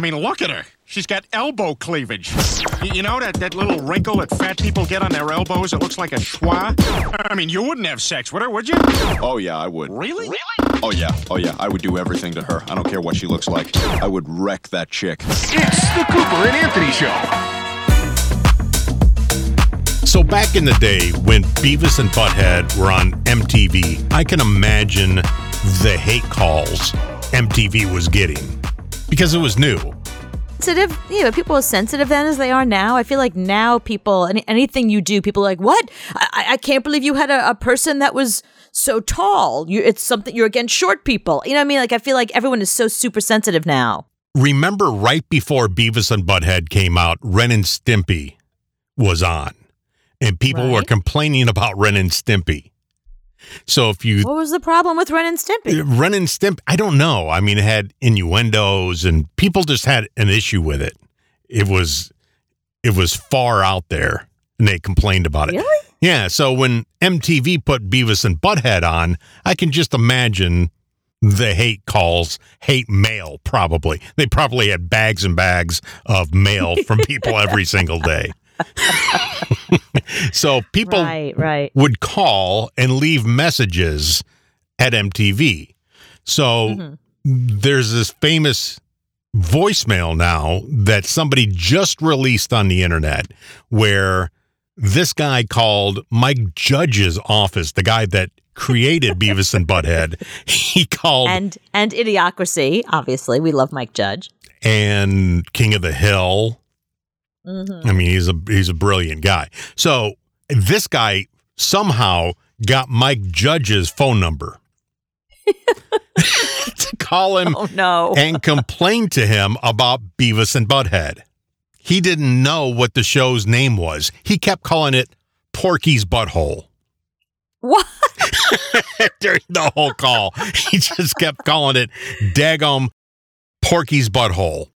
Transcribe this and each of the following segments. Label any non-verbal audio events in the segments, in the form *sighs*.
I mean, look at her. She's got elbow cleavage. You know that, that little wrinkle that fat people get on their elbows? It looks like a schwa. I mean, you wouldn't have sex with her, would you? Oh yeah, I would. Really? Really? Oh yeah, oh yeah, I would do everything to her. I don't care what she looks like. I would wreck that chick. It's the Cooper and Anthony Show. So back in the day when Beavis and Butthead were on MTV, I can imagine the hate calls MTV was getting because it was new. sensitive. Yeah, but people are sensitive then as they are now. I feel like now people, any, anything you do, people are like, what? I, I- can't believe you had a, a person that was so tall. You, it's something you're against short people. You know what I mean? Like I feel like everyone is so super sensitive now. Remember right before Beavis and Butthead came out, Ren and Stimpy was on. And people were complaining about Ren and Stimpy. So if you What was the problem with Ren and Stimpy? Ren and Stimp, I don't know. I mean, it had innuendos, and people just had an issue with it. It was, it was far out there, and they complained about it. Really? Yeah. So when MTV put Beavis and Butthead on, I can just imagine the hate calls, hate mail. Probably they probably had bags and bags of mail from *laughs* people every single day. *laughs* so people Right, right. would call and leave messages at MTV. So Mm-hmm. there's this famous voicemail now that somebody just released on the internet where this guy called Mike Judge's office, the guy that created Beavis and Butthead. *laughs* He called And and Idiocracy, obviously. We love Mike Judge. and King of the Hill. Mm-hmm. I mean, he's a he's a brilliant guy. So this guy somehow got Mike Judge's phone number *laughs* to call him Oh no. and complain to him about Beavis and Butthead. He didn't know what the show's name was. He kept calling it Porky's Butthole What? *laughs* during the whole call. He just kept calling it Daggum Porky's Butthole.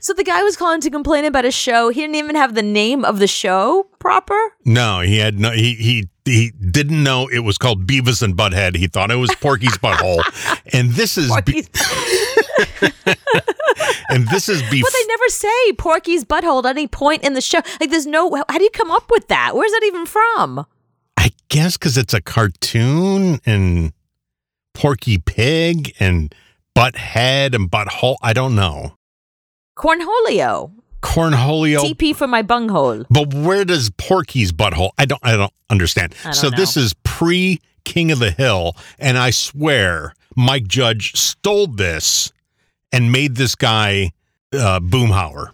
So the guy was calling to complain about a show. He didn't even have the name of the show proper. No, he had no. He he he didn't know it was called Beavis and Butthead. He thought it was Porky's *laughs* Butthole, and this is be, *laughs* and this is beef. But they never say Porky's butthole at any point in the show. Like, there's no. How do you come up with that? Where's that even from? I guess because it's a cartoon and Porky Pig and Butthead and Butthole. I don't know. Cornholio. Cornholio. TP for my bunghole. But where does Porky's butthole? I don't. I don't understand. I don't so this is pre King of the Hill, and I swear Mike Judge stole this and made this guy uh, Boomhauer.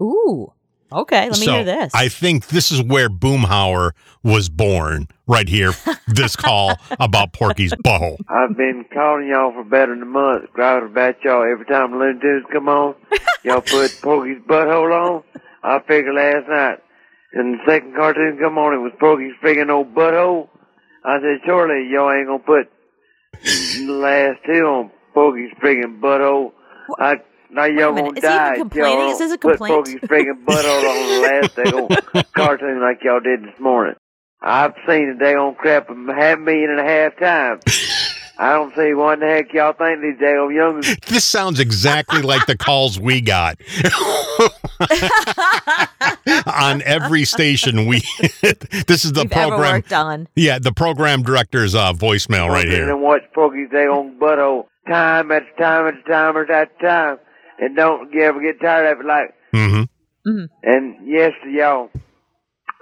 Ooh. Okay, let me so hear this. I think this is where Boomhauer was born. Right here, this *laughs* call about Porky's butthole. I've been calling y'all for better than a month, growling about y'all every time the Looney Tunes come on. y'all put *laughs* Porky's butthole on. I figured last night, and the second cartoon come on, it was Porky's friggin' old butthole. I said, surely y'all ain't gonna put the last two on Porky's friggin' butthole. I, now y'all minute, gonna is he even die. if complaining? y'all Is this a put complaint? Porky's friggin' butthole on the last day *laughs* daggone cartoon like y'all did this morning. I've seen the daggone crap a half million and a half times. *laughs* I don't see what the heck y'all think these daggone young This sounds exactly like the calls we got *laughs* on every station. We this is the We've ever program. worked on. Yeah, the program director's uh, voicemail right here. And watch Porky's daggone butthole time after time after time after time, and don't you ever get tired of it. Like, hmm and yes, y'all,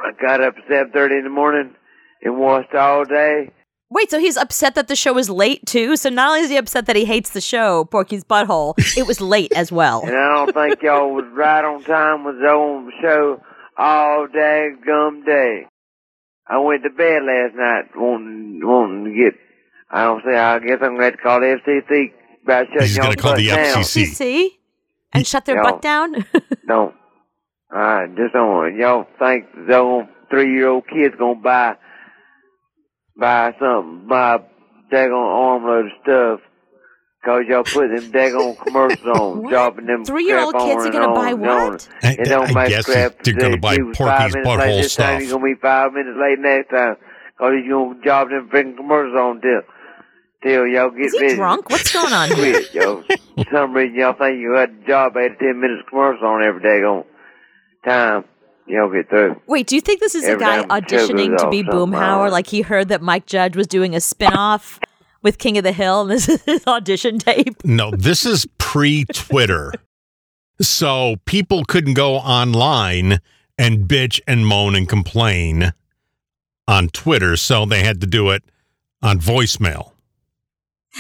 I got up at seven thirty in the morning and watched all day. Wait, so he's upset that the show is late too? So not only is he upset that he hates the show, Porky's Butthole, it was late as well. And I don't think y'all was right on time with the old show all day gum day. I went to bed last night wanting, wanting to get, I don't say, I guess I'm going to have to call the FCC about shutting He's gonna call the down. FCC. CC and shut their Yo. butt down. *laughs* Don't. Alright, just don't. Y'all think the old three-year-old kid's gonna buy, buy something, buy a daggone armload of stuff. Cause y'all put them daggone *laughs* commercials on, What? dropping them Three-year-old kids are gonna and buy what? on. I, It don't I make guess crap they're going to today. buy five Porky's minutes late butthole this time, stuff. He's gonna be five minutes late next time. Cause he's gonna drop them freaking commercials on till, till y'all get Is he busy. drunk? What's going on here? Quit, yo. For some reason, y'all think you had a job eight or ten minutes commercial on every day on time. Y'all get through. Wait, do you think this is a guy time the show auditioning to be Boomhauer? Like he heard that Mike Judge was doing a spin-off with King of the Hill, and this *laughs* is his audition tape. No, this is pre Twitter. so people couldn't go online and bitch and moan and complain on Twitter. So they had to do it on voicemail.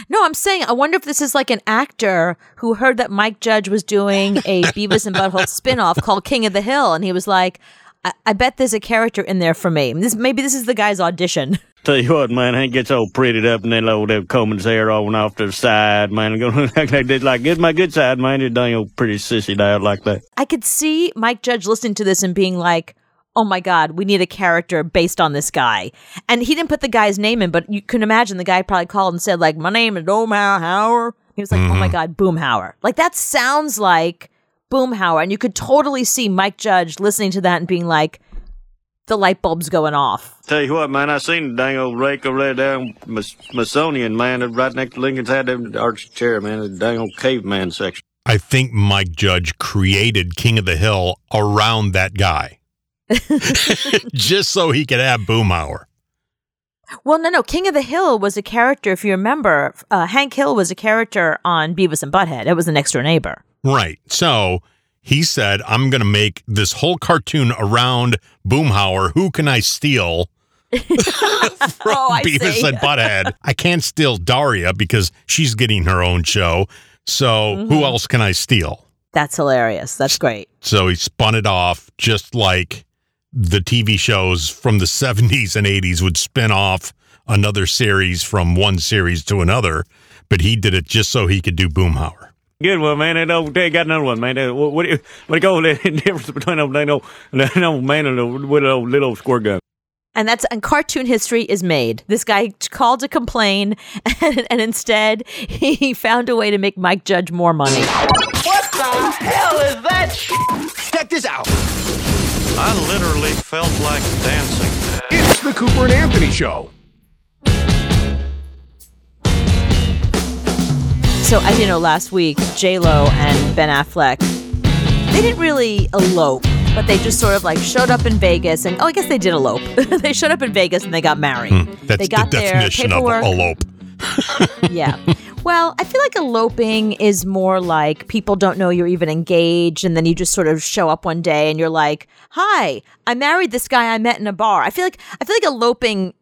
No, I'm saying I wonder if this is like an actor who heard that Mike Judge was doing a *laughs* Beavis and Butthole spin-off called King of the Hill, and he was like, I, I bet there's a character in there for me. This maybe this is the guy's audition. *laughs* Tell you what, man, Hank gets all prettied up and then old that combing his hair on off to the side, man. Going *laughs* like this, like, get my good side, man. You're dang old pretty sissy out like that. I could see Mike Judge listening to this and being like, "Oh my God, we need a character based on this guy." And he didn't put the guy's name in, but you can imagine the guy probably called and said, "Like, my name is Boomhauer." He was like, "Oh my mm-hmm. God, Boomhauer!" Like that sounds like Boomhauer, and you could totally see Mike Judge listening to that and being like, "The light bulb's going off." Tell you what, man, I seen the dang old rake over there down Mas- Smithsonian, man, right next to Lincoln's had them arch chair, man, the dang old caveman section. I think Mike Judge created King of the Hill around that guy. *laughs* Just so he could have Boomhauer. Well, no, no. King of the Hill was a character. If you remember, uh, Hank Hill was a character on Beavis and Butthead. It was the next door neighbor. Right. So he said, I'm going to make this whole cartoon around Boomhauer. Who can I steal *laughs* from Oh, I Beavis see. and Butthead? I can't steal Daria because she's getting her own show. So Mm-hmm. who else can I steal? That's hilarious. That's great. So he spun it off just like the TV shows from the *laughs* 70s and 80s would spin off another series from one series to another. But he did it just so he could do Boomhauer. Good one, man. That old, they got another one, man. What, what, do you- what do you call the difference between old, that old, that old man and the with a old, little squirt gun? And that's and cartoon history is made. This guy called to complain, *laughs* and, and instead *laughs* he found a way to make Mike Judge more money. What the hell is that? Check this out. I literally felt like dancing. It's the Cooper and Anthony Show. So as you know, last week J Lo and Ben Affleck they didn't really elope, but they just sort of like showed up in Vegas, and oh, I guess they did elope. *laughs* they showed up in Vegas and they got married. Hmm, that's they got the their definition of paperwork. elope. *laughs* yeah. Well, I feel like eloping is more like people don't know you're even engaged, and then you just sort of show up one day and you're like, "Hi, I married this guy I met in a bar." I feel like I feel like eloping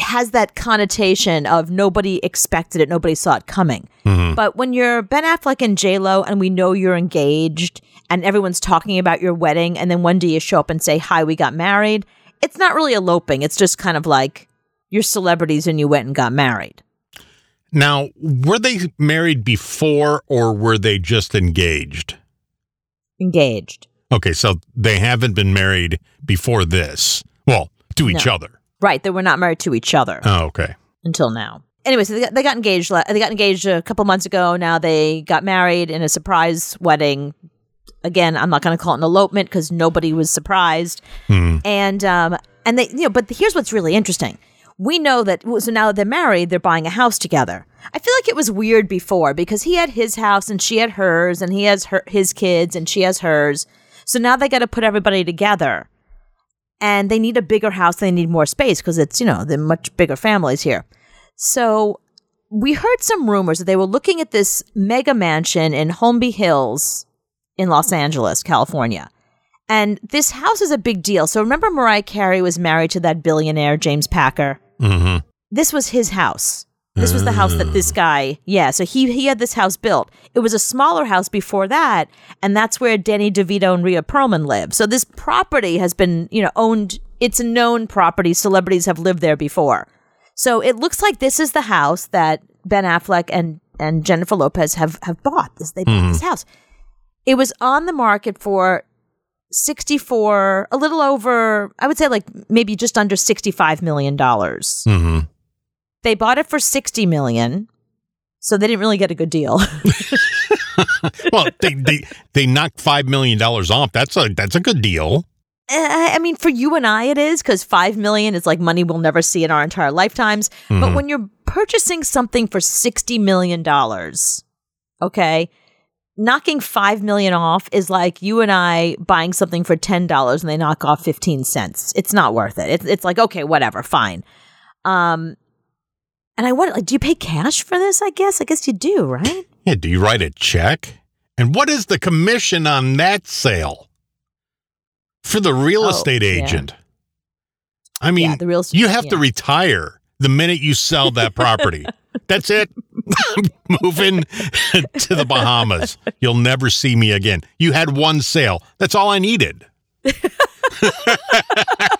has that connotation of nobody expected it, nobody saw it coming. Mm-hmm. But when you're Ben Affleck and J Lo, and we know you're engaged, and everyone's talking about your wedding, and then one day you show up and say, "Hi, we got married," it's not really eloping. It's just kind of like you're celebrities and you went and got married. Now, were they married before or were they just engaged? Engaged. Okay, so they haven't been married before this. Well, to each No. other. Right, they were not married to each other Oh, okay. until now. Anyway, so they got, they got engaged. They got engaged a couple months ago. Now they got married in a surprise wedding. Again, I'm not going to call it an elopement because nobody was surprised. And um, and they you know, but here's what's really interesting. We know that so now that they're married, they're buying a house together. I feel like it was weird before because he had his house and she had hers, and he has her his kids and she has hers. So now they got to put everybody together and they need a bigger house. They need more space because it's, you know, they're much bigger families here. So we heard some rumors that they were looking at this mega mansion in Holmby Hills in Los Angeles, California. And this house is a big deal. So remember Mariah Carey was married to that billionaire, James Packer? Hmm This was his house. This was the house that this guy, yeah. So he he had this house built. It was a smaller house before that, and that's where Danny DeVito and Rhea Perlman live. So this property has been, you know, owned. It's a known property. Celebrities have lived there before. So it looks like this is the house that Ben Affleck and and Jennifer Lopez have have bought. This they bought this house. It was on the market for 64 a little over i would say like maybe just under 65 million dollars hmm they bought it for 60 million so they didn't really get a good deal *laughs* Well, they, they they knocked five million dollars off. That's a that's a good deal. Eh, I mean, for you and I, it is because five million is like money we'll never see in our entire lifetimes. But when you're purchasing something for sixty million dollars, okay, knocking five million off is like you and I buying something for ten dollars and they knock off fifteen cents. It's not worth it. It's it's like okay, whatever, fine. Um, and I wonder, like, do you pay cash for this? I guess, I guess you do, right? *laughs* Yeah, do you write a check? And what is the commission on that sale for the real Oh, estate yeah. agent? I mean, Yeah, the real- you have to retire the minute you sell that property. *laughs* That's it. *laughs* Moving *laughs* to the Bahamas. You'll never see me again. You had one sale. That's all I needed. *laughs*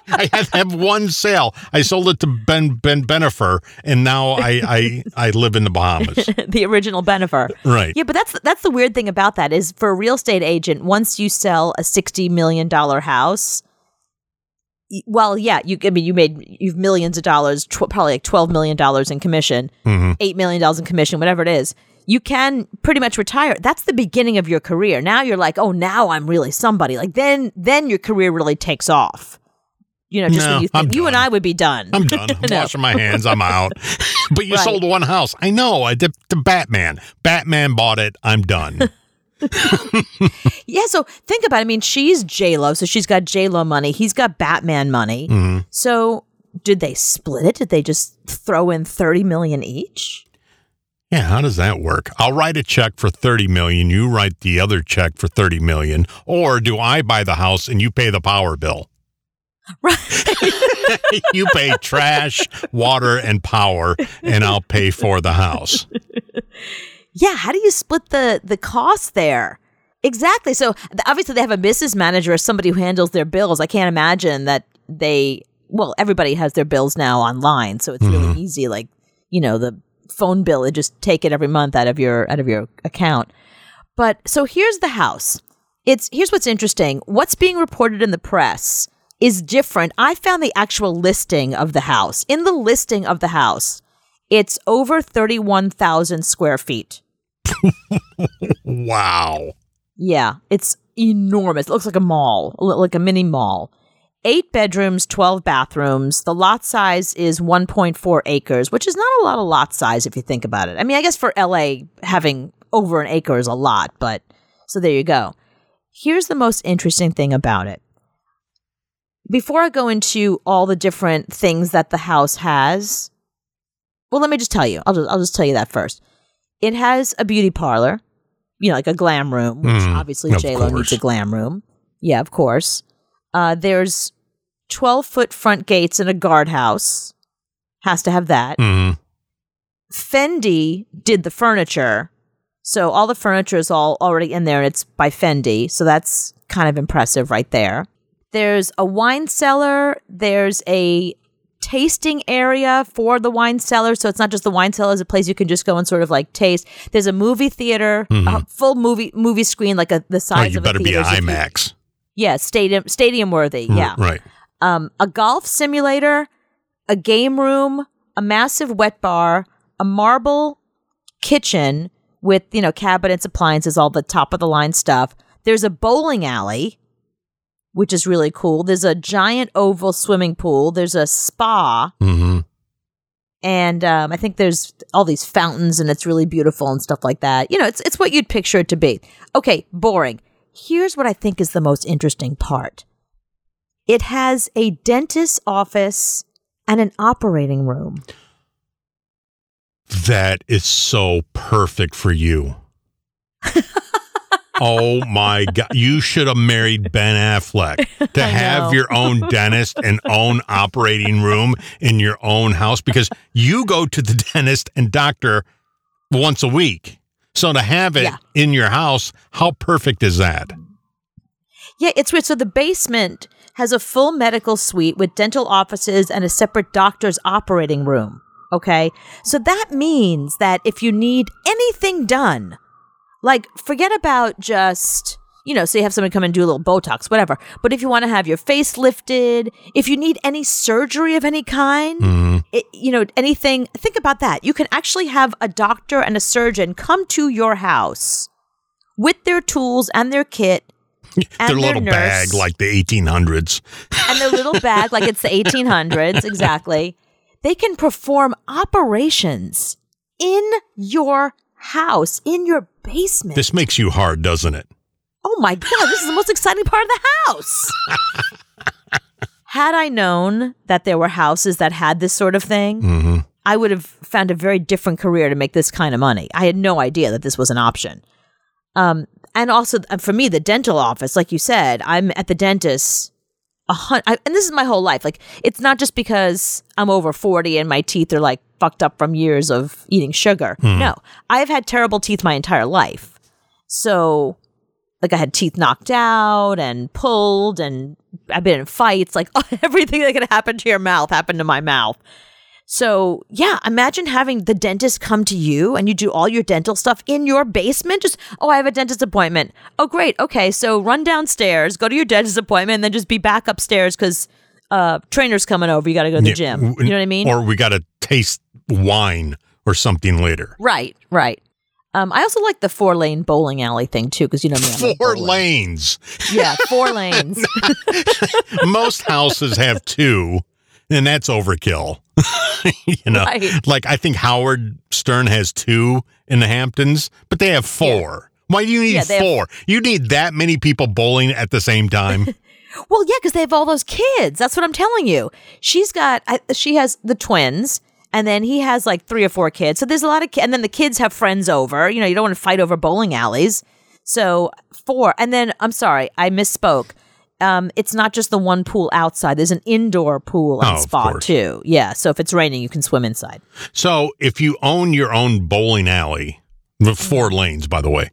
I had to have one sale. I sold it to Ben Ben Bennifer, and now I I, I live in the Bahamas. the original Bennifer. Right. Yeah, but that's that's the weird thing about that is for a real estate agent, once you sell a sixty million dollar house, well, yeah, you I mean you made you've millions of dollars, tw- probably like twelve million dollars in commission, mm-hmm. eight million dollars in commission, whatever it is. You can pretty much retire. That's the beginning of your career. Now you're like, oh, now I'm really somebody. Like then, then your career really takes off. You know, just No, when you think you and. I would be done. I'm *laughs* done. I'm No. washing my hands. I'm out. *laughs* but you Right. sold one house. I know. I did the Batman. Batman bought it. I'm done. *laughs* *laughs* Yeah, so think about it. I mean, she's J Lo, so she's got J Lo money. He's got Batman money. Mm-hmm. So did they split it? Did they just throw in thirty million each? yeah. How does that work? I'll write a check for thirty million. You write the other check for thirty million, or do I buy the house and you pay the power bill? Right. *laughs* you pay trash, water, and power, and I'll pay for the house. *laughs* yeah. How do you split the the cost there? Exactly. So obviously they have a business manager or somebody who handles their bills. I can't imagine that they. Well, everybody has their bills now online, so it's really mm-hmm. easy. Like you know the phone bill, they just take it every month out of your out of your account. But so here's the house. It's here's what's interesting. What's being reported in the press is different. I found the actual listing of the house. In the listing of the house, it's over 31,000 square feet. *laughs* Wow. Yeah, it's enormous. It looks like a mall, like a mini mall. Eight bedrooms, 12 bathrooms. The lot size is 1.4 acres, which is not a lot of lot size if you think about it. I mean, I guess for LA, having over an acre is a lot, but so there you go. Here's the most interesting thing about it. Before I go into all the different things that the house has, well, let me just tell you. I'll just, I'll just tell you that first. It has a beauty parlor, you know, like a glam room, which Mm, obviously J Lo needs a glam room. Yeah, of course. Uh, there's 12 foot front gates and a guardhouse. Has to have that. Mhm. Fendi did the furniture. So all the furniture is all already in there and it's by Fendi. So that's kind of impressive right there. There's a wine cellar. There's a tasting area for the wine cellar. So it's not just the wine cellar, it's a place you can just go and sort of like taste. There's a movie theater, a full movie movie screen, like a the Oh, size you of better a be you- IMAX. yeah, stadium stadium worthy. Yeah Right. um, a golf simulator, a game room, a massive wet bar, a marble kitchen with, you know, cabinets, appliances, all the top of the line stuff. There's a bowling alley, which is really cool. There's a giant oval swimming pool. There's a spa. hmm And um, I think there's all these fountains and it's really beautiful and stuff like that. You know, it's, it's what you'd picture it to be. Okay, boring. Here's what I think is the most interesting part it has a dentist's office and an operating room. That is so perfect for you. *laughs* oh my God. You should have married Ben Affleck to *laughs* have your own dentist and own operating room in your own house because you go to the *laughs* dentist and doctor once a week. So to have it Yeah. in your house, how perfect is that? Yeah, it's weird. So the basement has a full medical suite with dental offices and a separate doctor's operating room. Okay. So that means that if you need anything done, like forget about just, you know, say you have someone come and do a little Botox, whatever. But if you want to have your face lifted, if you need any surgery of any kind, Mhm. it, you know, anything, think about that. You can actually have a doctor and a surgeon come to your house with their tools and their kit *laughs* and Their little nurse, bag like the 1800s. and their little bag like it's the 1800s exactly. They can perform operations in your house, in your basement. This makes you hard, doesn't it? Oh my God, this is the most exciting part of the house. *laughs* had I known that there were houses that had this sort of thing, Mm-hmm. I would have found a very different career to make this kind of money. I had no idea that this was an option. Um, and also uh, for me, the dental office, like you said, I'm at the dentist. A hun- I, and this is my whole life. Like, it's not just because I'm over 40 and my teeth are like fucked up from years of eating sugar. Hmm. No, I've had terrible teeth my entire life. So, like, I had teeth knocked out and pulled, and I've been in fights. Like, *laughs* everything that could happen to your mouth happened to my mouth. So, yeah, imagine having the dentist come to you and you do all your dental stuff in your basement. Just, oh, I have a dentist appointment. Oh, great. Okay. So run downstairs, go to your dentist appointment, and then just be back upstairs because uh, trainer's coming over. You got to go to the Yeah, gym. You know what I mean? Or we got to taste wine or something later. right, right. Um, I also like the four lane bowling alley thing too because you know me. I'm Four lanes. Yeah, four lanes. *laughs* Most houses have two, and that's overkill. *laughs* you know, Right. like I think Howard Stern has two in the Hamptons, but they have four. Why do you need Yeah, they have- four? you need that many people bowling at the same time. *laughs* Well, yeah, because they have all those kids. That's what I'm telling you. She's got, I, she has the twins, and then he has like three or four kids. So there's a lot of, ki- and then the kids have friends over. You know, you don't want to fight over bowling alleys. So four, and then I'm sorry, I misspoke. Um, it's not just the one pool outside. There's an indoor pool Oh, and of spa too. Yeah. So if it's raining, you can swim inside. so if you own your own bowling alley, with four lanes, by the way,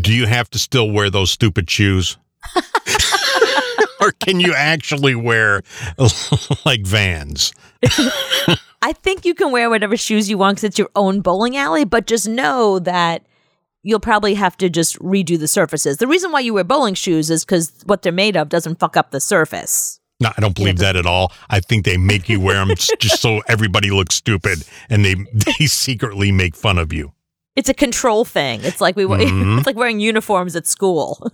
do you have to still wear those stupid shoes? *laughs* or can you actually wear *laughs* like vans? *laughs* I think you can wear whatever shoes you want because it's your own bowling alley, but just know that you'll probably have to just redo the surfaces. The reason why you wear bowling shoes is because what they're made of doesn't fuck up the surface. No, I don't believe that at all. I think they make you wear them *laughs* just so everybody looks stupid and they *laughs* they secretly make fun of you. It's a control thing. It's like we *laughs* Mm-hmm. it's like wearing uniforms at school.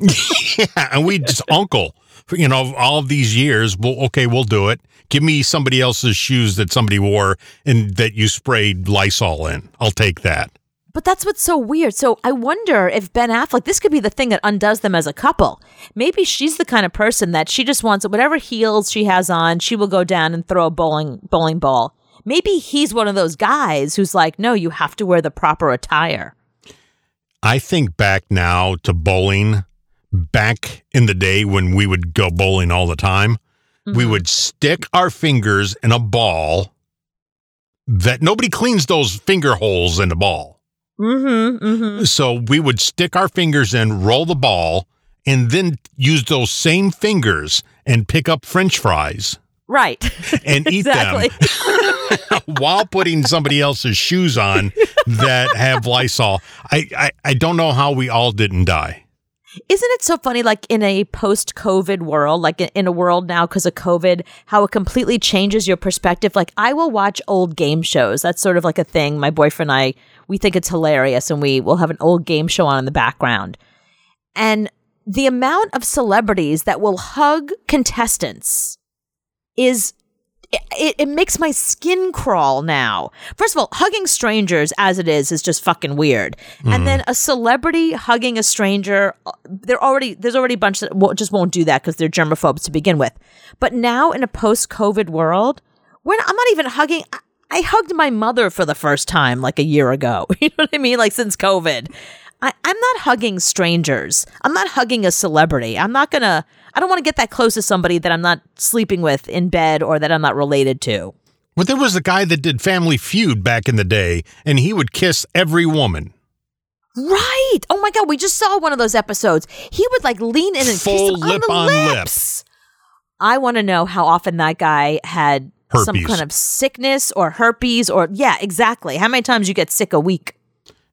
Yeah, and we just uncle, you know, all of these years. Well, okay, we'll do it. Give me somebody else's shoes that somebody wore and that you sprayed Lysol in. I'll take that. But that's what's so weird. So I wonder if Ben Affleck, this could be the thing that undoes them as a couple. Maybe she's the kind of person that she just wants whatever heels she has on, she will go down and throw a bowling bowling ball. Maybe he's one of those guys who's like, no, you have to wear the proper attire. I think back now to bowling. Back in the day when we would go bowling all the time, we mm-hmm. would stick our fingers in a ball that nobody cleans those finger holes in the ball. Mm-hmm. Mm-hmm. So we would stick our fingers in, roll the ball, and then use those same fingers and pick up French fries Right. *laughs* and eat them *laughs* while putting somebody else's shoes on that have Lysol. I, I, I don't know how we all didn't die. Isn't it so funny, like in a post COVID world, like in- in a world now because of COVID, how it completely changes your perspective? Like, I will watch old game shows. That's sort of like a thing. My boyfriend and I, we think it's hilarious, and we will have an old game show on in the background. And the amount of celebrities that will hug contestants is it, it makes my skin crawl now. First of all, hugging strangers as it is is just fucking weird. And mm-hmm. then a celebrity hugging a stranger, they're already there's already a bunch that just won't do that because they're germaphobes to begin with. But now in a post-COVID world, we're I'm not even hugging. I, hugged my mother for the first time like a year ago. *laughs* You know what I mean? Like since COVID. I, I'm not hugging strangers. I'm not hugging a celebrity. I'm not gonna. I don't want to get that close to somebody that I'm not sleeping with in bed or that I'm not related to. But there was a guy that did Family Feud back in the day, and he would kiss every woman. Right. Oh my God. We just saw one of those episodes. He would like lean in and kiss Full him lip on the on lip. lips. I want to know how often that guy had some kind of sickness or herpes or yeah, exactly. How many times you get sick a week?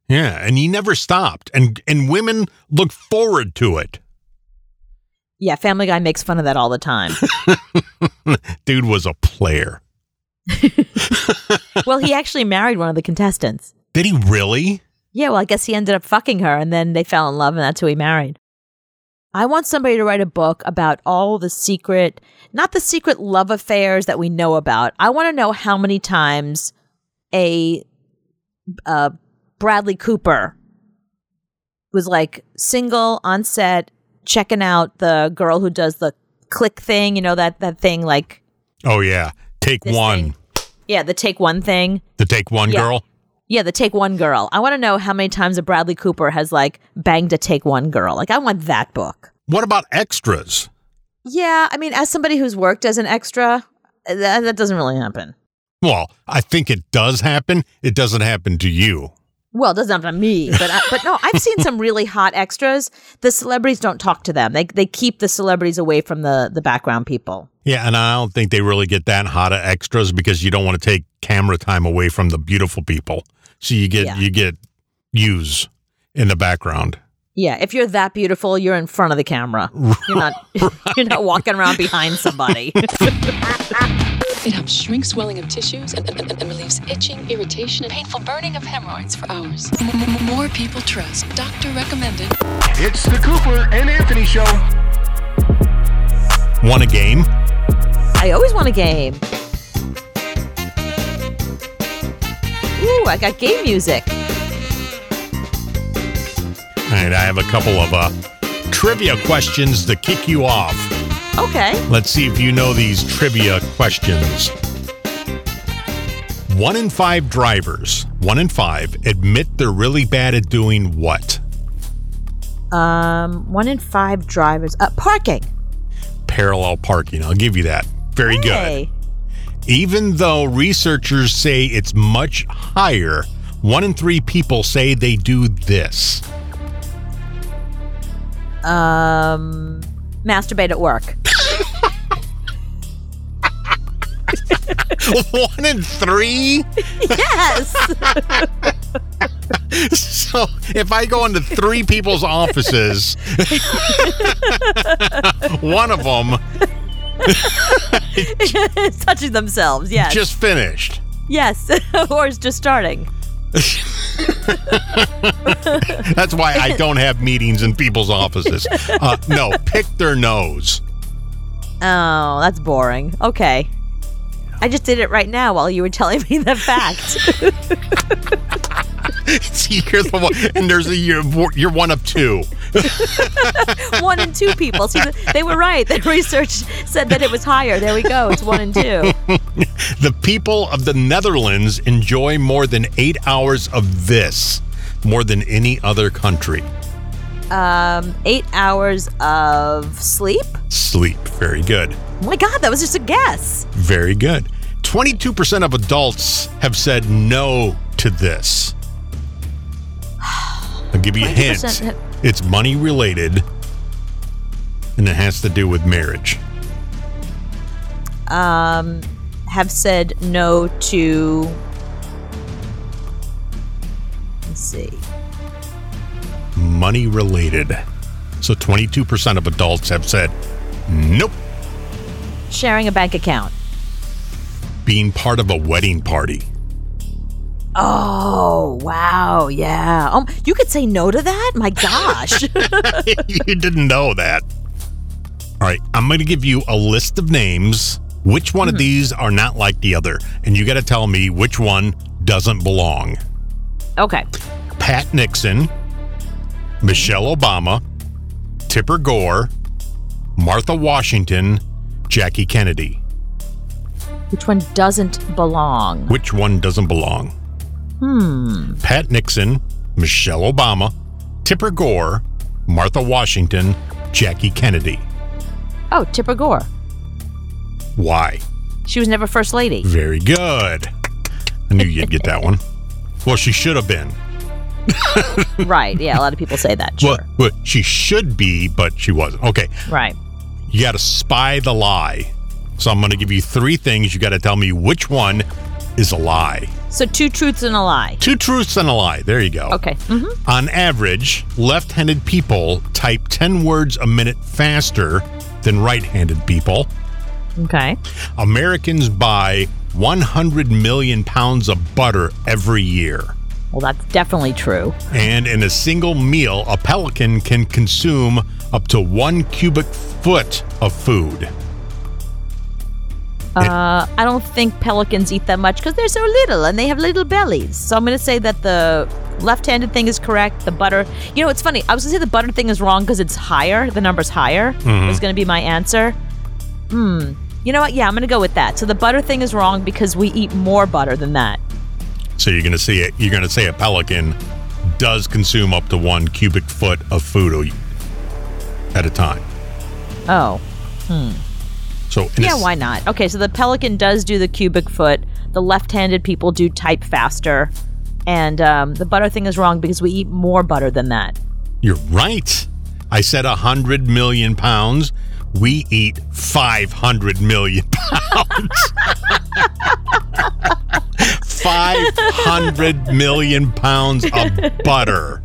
Yeah, and he never stopped, and and women look forward to it. Yeah, Family Guy makes fun of that all the time. *laughs* Dude was a player. *laughs* well, he actually married one of the contestants. Did he really? Yeah, well, I guess he ended up fucking her and then they fell in love and that's who he married. I want somebody to write a book about all the secret, not the secret love affairs that we know about. I want to know how many times a uh, Bradley Cooper was like single on set, checking out the girl who does the click thing. You know that that thing, like Oh yeah. Take one. thing. yeah, the take one thing. The take one Yeah. girl. Yeah, the take one girl. I want to know how many times a Bradley Cooper has like banged a take one girl. Like I want that book. What about extras? Yeah, I mean, as somebody who's worked as an extra, uh, that, that doesn't really happen. Well, I think it does happen. It doesn't happen to you. Well, it doesn't happen to me, but I, but no, I've seen some really hot extras. The celebrities don't talk to them. They they keep the celebrities away from the the background people. Yeah, and I don't think they really get that hot of extras because you don't want to take camera time away from the beautiful people. So you get Yeah. you get use in the background. Yeah, if you're that beautiful, you're in front of the camera. You're not *laughs* *laughs* you're not walking around behind somebody. *laughs* It helps shrink swelling of tissues and, and, and relieves itching, irritation, and painful burning of hemorrhoids for hours. M- m- more people trust. Doctor recommended. It's the Cooper and Anthony Show. Want a game? I always want a game. Ooh, I got game music. All right, I have a couple of uh, trivia questions to kick you off. Okay. Let's see if you know these trivia questions. One in five drivers, one in five, admit they're really bad at doing what? Um, one in five drivers. Uh, parking. Parallel parking. I'll give you that. Very good. Even though researchers say it's much higher, one in three people say they do this. Um, masturbate at work. *laughs* *laughs* one in three? yes. *laughs* So if I go into three people's offices, one of them *laughs* Touching themselves. Yes. just finished. yes. *laughs* or is just starting. *laughs* That's why I don't have meetings in people's offices. Uh, no, pick their nose. Oh, that's boring. Okay. I just did it right now while you were telling me the fact. See, you're the one, and there's a you're, you're one of two. *laughs* one and two people. See, they were right. The research said that it was higher. There we go. It's one and two. *laughs* The people of the Netherlands enjoy more than eight hours of this, more than any other country. Um, eight hours of sleep. Sleep. Very good. Oh my God, that was just a guess. Very good. 22% of adults have said no to this. I'll give you a hint. It's money related and it has to do with marriage. Um, have said no to. Let's see. Money related. So 22% of adults have said nope. Sharing a bank account. Being part of a wedding party. Oh wow, yeah. Um, you could say no to that. My gosh. *laughs* you didn't know that. All right, I'm going to give you a list of names. Which one of these are not like the other? And you got to tell me which one doesn't belong. okay. Pat Nixon, Michelle Obama, Tipper Gore, Martha Washington, Jackie Kennedy. Which one doesn't belong? Which one doesn't belong? Hmm. Pat Nixon, Michelle Obama, Tipper Gore, Martha Washington, Jackie Kennedy. Oh, Tipper Gore. Why? She was never first lady. Very good. I knew you'd get that one. Well, she should have been. *laughs* right. Yeah, a lot of people say that. Sure. Well, well, she should be, but she wasn't. Okay. Right. You got to spy the lie. So I'm going to give you three things. You got to tell me which one is a lie. So two truths and a lie. Two truths and a lie. There you go. Okay. hmm On average, left handed people type 10 words a minute faster than right handed people. Okay. Americans buy 100 million pounds of butter every year. Well, that's definitely true. And in a single meal, a pelican can consume up to one cubic foot of food. Uh, I don't think pelicans eat that much because they're so little and they have little bellies. So I'm going to say that the left-handed thing is correct. The butter, you know, it's funny. I was going to say the butter thing is wrong because it's higher. The number's higher. Was going to be my answer. Hmm. You know what? Yeah, I'm going to go with that. So the butter thing is wrong because we eat more butter than that. So you're going to see it. You're going to say a pelican does consume up to one cubic foot of food at a time. Oh. So Yeah, why not? Okay, so the pelican does do the cubic foot. The left-handed people do type faster, and um, the butter thing is wrong because we eat more butter than that. You're right. I said a hundred million pounds. We eat five hundred million pounds. Five hundred million pounds of butter.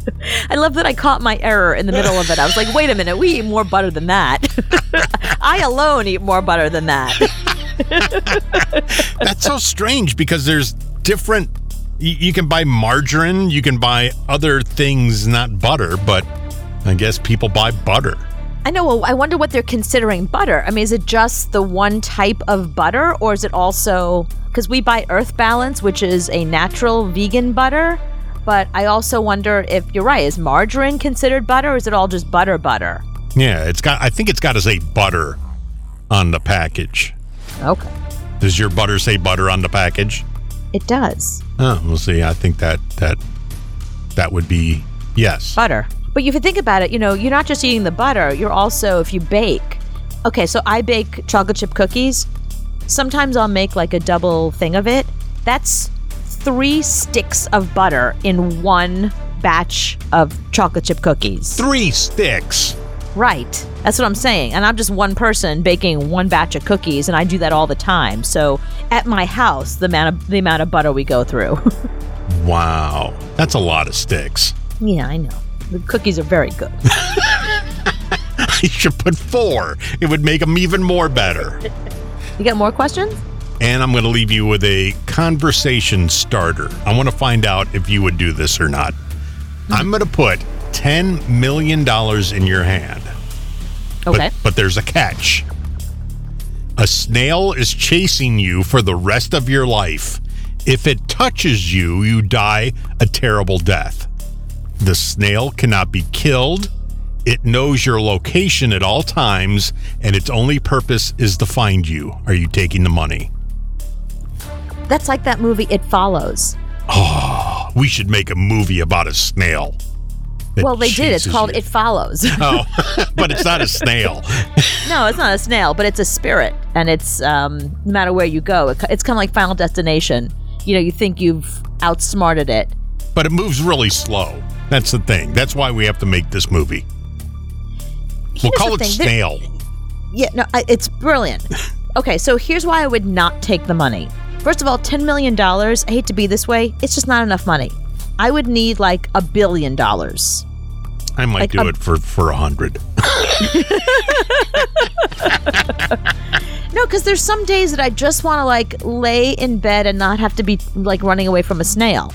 I love that I caught my error in the middle of it. I was like, wait a minute, we eat more butter than that. *laughs* I alone eat more butter than that. That's so strange because there's different. You, you can buy margarine, you can buy other things, not butter, but I guess people buy butter. I know. Well, I wonder what they're considering butter. I mean, is it just the one type of butter, or is it also because we buy Earth Balance, which is a natural vegan butter? But I also wonder if you're right. Is margarine considered butter, or is it all just butter butter? Yeah, it's got. I think it's got to say butter on the package. Okay, Does your butter say butter on the package? it does Oh, we'll see. I think that that that would be yes. butter. But if you think about it, you know, you're not just eating the butter. You're also if you bake. Okay, so I bake chocolate chip cookies. Sometimes I'll make like a double thing of it. That's three sticks of butter in one batch of chocolate chip cookies. Three sticks. Right. That's what I'm saying. And I'm just one person baking one batch of cookies and I do that all the time. So at my house, the amount of the amount of butter we go through. *laughs* Wow, that's a lot of sticks. yeah, I know. The cookies are very good. *laughs* You should put four. It would make them even more better. You got more questions? And I'm going to leave you with a conversation starter. I want to find out if you would do this or not. I'm going to put $10 million in your hand. But- Okay. But, there's a catch. A snail is chasing you for the rest of your life. If it touches you, you die a terrible death. The snail cannot be killed. It knows your location at all times, and its only purpose is to find you. Are you taking the money? That's like that movie It Follows. Oh, we should make a movie about a snail. Well, they did. It's called you. It Follows. *laughs* Oh, *laughs* but it's not a snail. *laughs* no, it's not a snail, but it's a spirit, and it's um, no matter where you go, it, it's kind of like Final Destination. You know, you think you've outsmarted it. But it moves really slow. That's the thing. That's why we have to make this movie. We'll call it there- Snail. Yeah, no, I, it's brilliant. okay, so here's why I would not take the money. First of all, $10 million, I hate to be this way, it's just not enough money. I would need like a billion dollars. I might like do a- it for for a hundred. *laughs* *laughs* No, because there's some days that I just want to like lay in bed and not have to be like running away from a snail.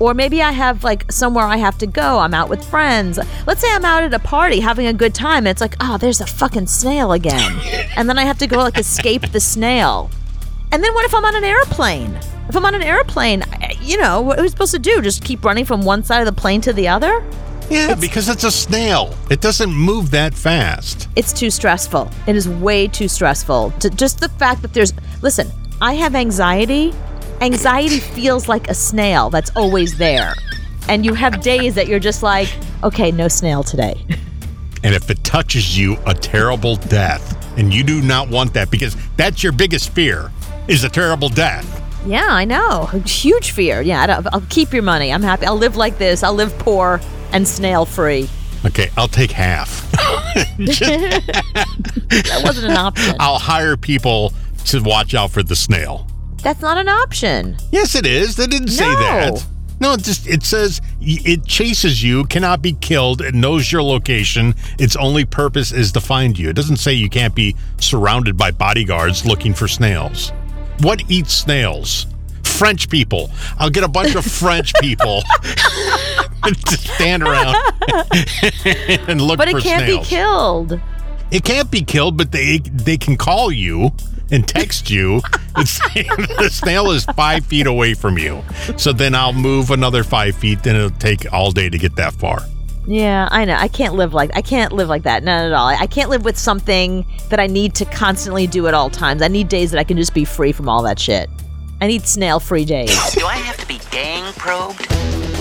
Or maybe I have like somewhere I have to go. I'm out with friends. Let's say I'm out at a party having a good time. It's like, oh, there's a fucking snail again. and then I have to go like escape the snail. And then what if I'm on an airplane? If I'm on an airplane, you know, what are we supposed to do? Just keep running from one side of the plane to the other? Yeah, because it's a snail. It doesn't move that fast. It's too stressful. It is way too stressful. To, just the fact that there's, listen, I have anxiety. Anxiety feels like a snail that's always there. And you have days that you're just like, okay, no snail today. And if it touches you, a terrible death. And you do not want that because that's your biggest fear is a terrible death. Yeah, I know. Huge fear. Yeah, I don't, I'll keep your money. I'm happy. I'll live like this. I'll live poor and snail free. Okay, I'll take half. *laughs* *laughs* That wasn't an option. I'll hire people to watch out for the snail. That's not an option. Yes, it is. They didn't say No. that. No, it just it says y- it chases you, cannot be killed, it knows your location. Its only purpose is to find you. It doesn't say you can't be surrounded by bodyguards looking for snails. What eats snails? French people. I'll get a bunch of French *laughs* people *laughs* to stand around *laughs* and look But for it can't snails. be killed. It can't be killed, but they they can call you and text you *laughs* and say the snail is five feet away from you. So then I'll move another five feet. Then it'll take all day to get that far. Yeah, I know. I can't live like I can't live like that. None at all. I, I can't live with something that I need to constantly do at all times. I need days that I can just be free from all that shit. I need snail free days. Do I have to be gang probed?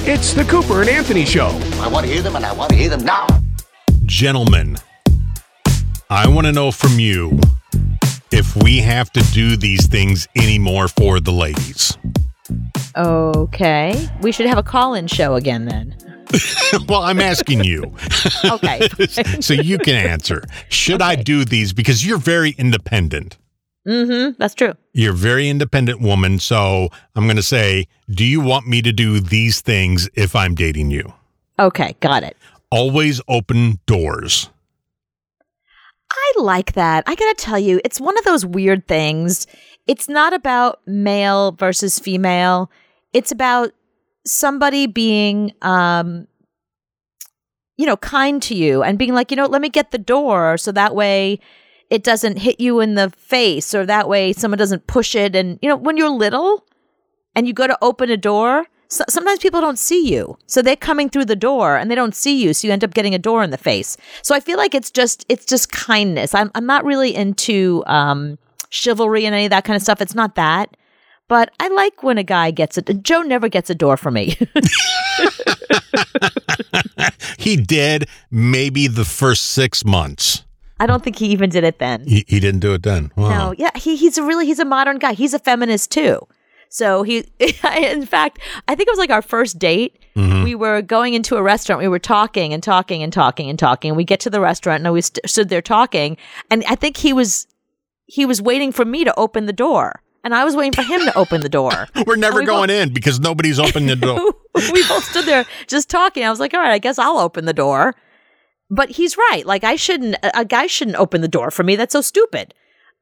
It's the Cooper and Anthony Show. I want to hear them and I want to hear them now. Gentlemen, I want to know from you if we have to do these things anymore for the ladies. Okay. We should have a call in show again then. *laughs* well, I'm asking you. Okay. *laughs* so you can answer. Should I do these? Because you're very independent. mm-hmm. That's true. You're a very independent woman. So I'm going to say, do you want me to do these things if I'm dating you? Okay, got it. Always open doors. Like that. I gotta tell you, it's one of those weird things. It's not about male versus female. It's about somebody being, um, you know, kind to you and being like, you know, let me get the door so that way it doesn't hit you in the face or that way someone doesn't push it. And, you know, when you're little and you go to open a door, so, sometimes people don't see you. So they're coming through the door and they don't see you. So you end up getting a door in the face. So I feel like it's just, it's just kindness. I'm, I'm not really into, um, chivalry and any of that kind of stuff. It's not that. But I like when a guy gets it. Joe never gets a door from me. *laughs* He did maybe the first six months. I don't think he even did it then. He, he didn't do it then. Wow. No, yeah, he, he's a really he's a modern guy. He's a feminist too. So he, *laughs* in fact, I think it was like our first date. We were going into a restaurant. We were talking and talking and talking and talking. We get to the restaurant and we st- stood there talking. And I think he was he was waiting for me to open the door, and I was waiting for him to open the door. *laughs* We're never we going in because nobody's opened the door. *laughs* we both stood there just talking. I was like, all right, I guess I'll open the door. But he's right. Like I shouldn't. A a guy shouldn't open the door for me. That's so stupid.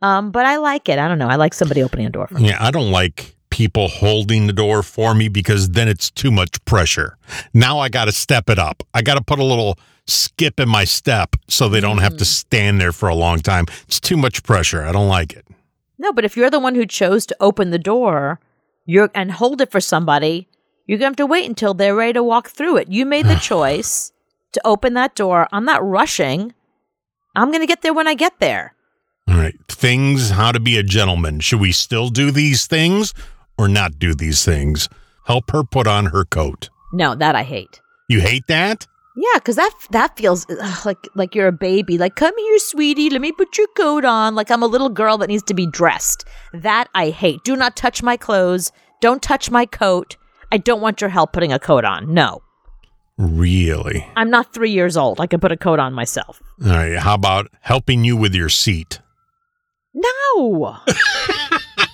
Um, but I like it. I don't know. I like somebody opening a door for me. Yeah, I don't like people holding the door for me because then it's too much pressure. Now I got to step it up. I got to put a little skip in my step so they don't have to mm-hmm. stand there for a long time. It's too much pressure. I don't like it. No, but if you're the one who chose to open the door, you're and hold it for somebody, you're gonna have to wait until they're ready to walk through it. You made the *sighs* choice to open that door. I'm not rushing. I'm gonna get there when I get there. All right. Things, how to be a gentleman. Should we still do these things or not do these things? Help her put on her coat. No, that I hate. You hate that? Yeah, because that that feels ugh, like like you're a baby. Like, come here, sweetie. Let me put your coat on. Like I'm a little girl that needs to be dressed. That I hate. Do not touch my clothes. Don't touch my coat. I don't want your help putting a coat on. No, Really? I'm not three years old. I can put a coat on myself. All right. How about helping you with your seat? No. *laughs*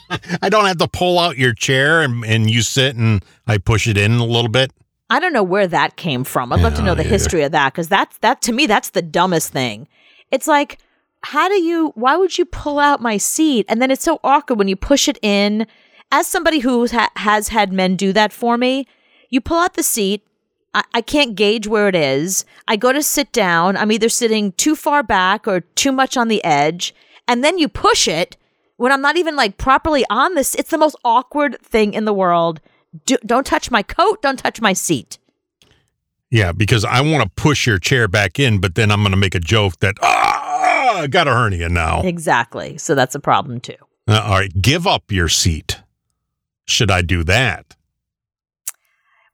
*laughs* I don't have to pull out your chair and, and you sit and I push it in a little bit. I don't know where that came from. I'd love to know the Yeah. history of that because that's that to me that's the dumbest thing. It's like, how do you? Why would you pull out my seat? And then it's so awkward when you push it in. As somebody who ha- has had men do that for me, you pull out the seat. I-, I can't gauge where it is. I go to sit down. I'm either sitting too far back or too much on the edge, and then you push it when I'm not even like properly on this. It's the most awkward thing in the world. Do- don't touch my coat. Don't touch my seat. Yeah, because I want to push your chair back in, but then I'm going to make a joke that, ah, I got a hernia now. Exactly. So that's a problem too. Uh, all right, give up your seat. Should I do that?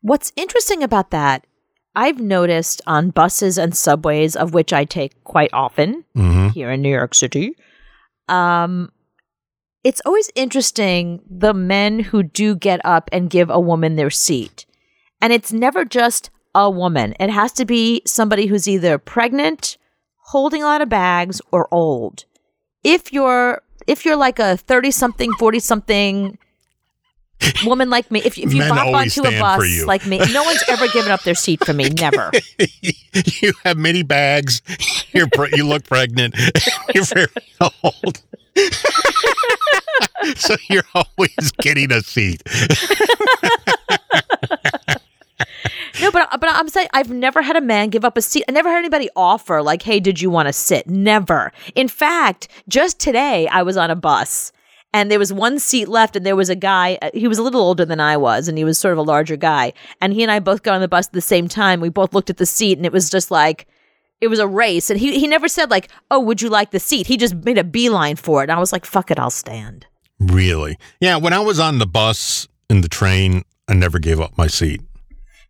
What's interesting about that, I've noticed on buses and subways, of which I take quite often Mm-hmm. here in New York City, um, it's always interesting the men who do get up and give a woman their seat. And it's never just a woman, it has to be somebody who's either pregnant, holding a lot of bags, or old. If you're if you're like a 30 something, 40 something *laughs* woman like me, if, if you Men bop onto a bus like me, no one's ever given up their seat for me. *laughs* Never. you have many bags. You're pre- you look pregnant. *laughs* You're very old. so you're always getting a seat. No, but but I'm saying I've never had a man give up a seat. I never had anybody offer like, "Hey, did you want to sit?" Never. In fact, just today I was on a bus and there was one seat left and there was a guy uh, he was a little older than I was and he was sort of a larger guy and he and I both got on the bus at the same time. We both looked at the seat and it was just like it was a race and he he never said like, "Oh, would you like the seat?" He just made a beeline for it. And I was like, "Fuck it, I'll stand." Really? Yeah, when I was on the bus and the train, I never gave up my seat.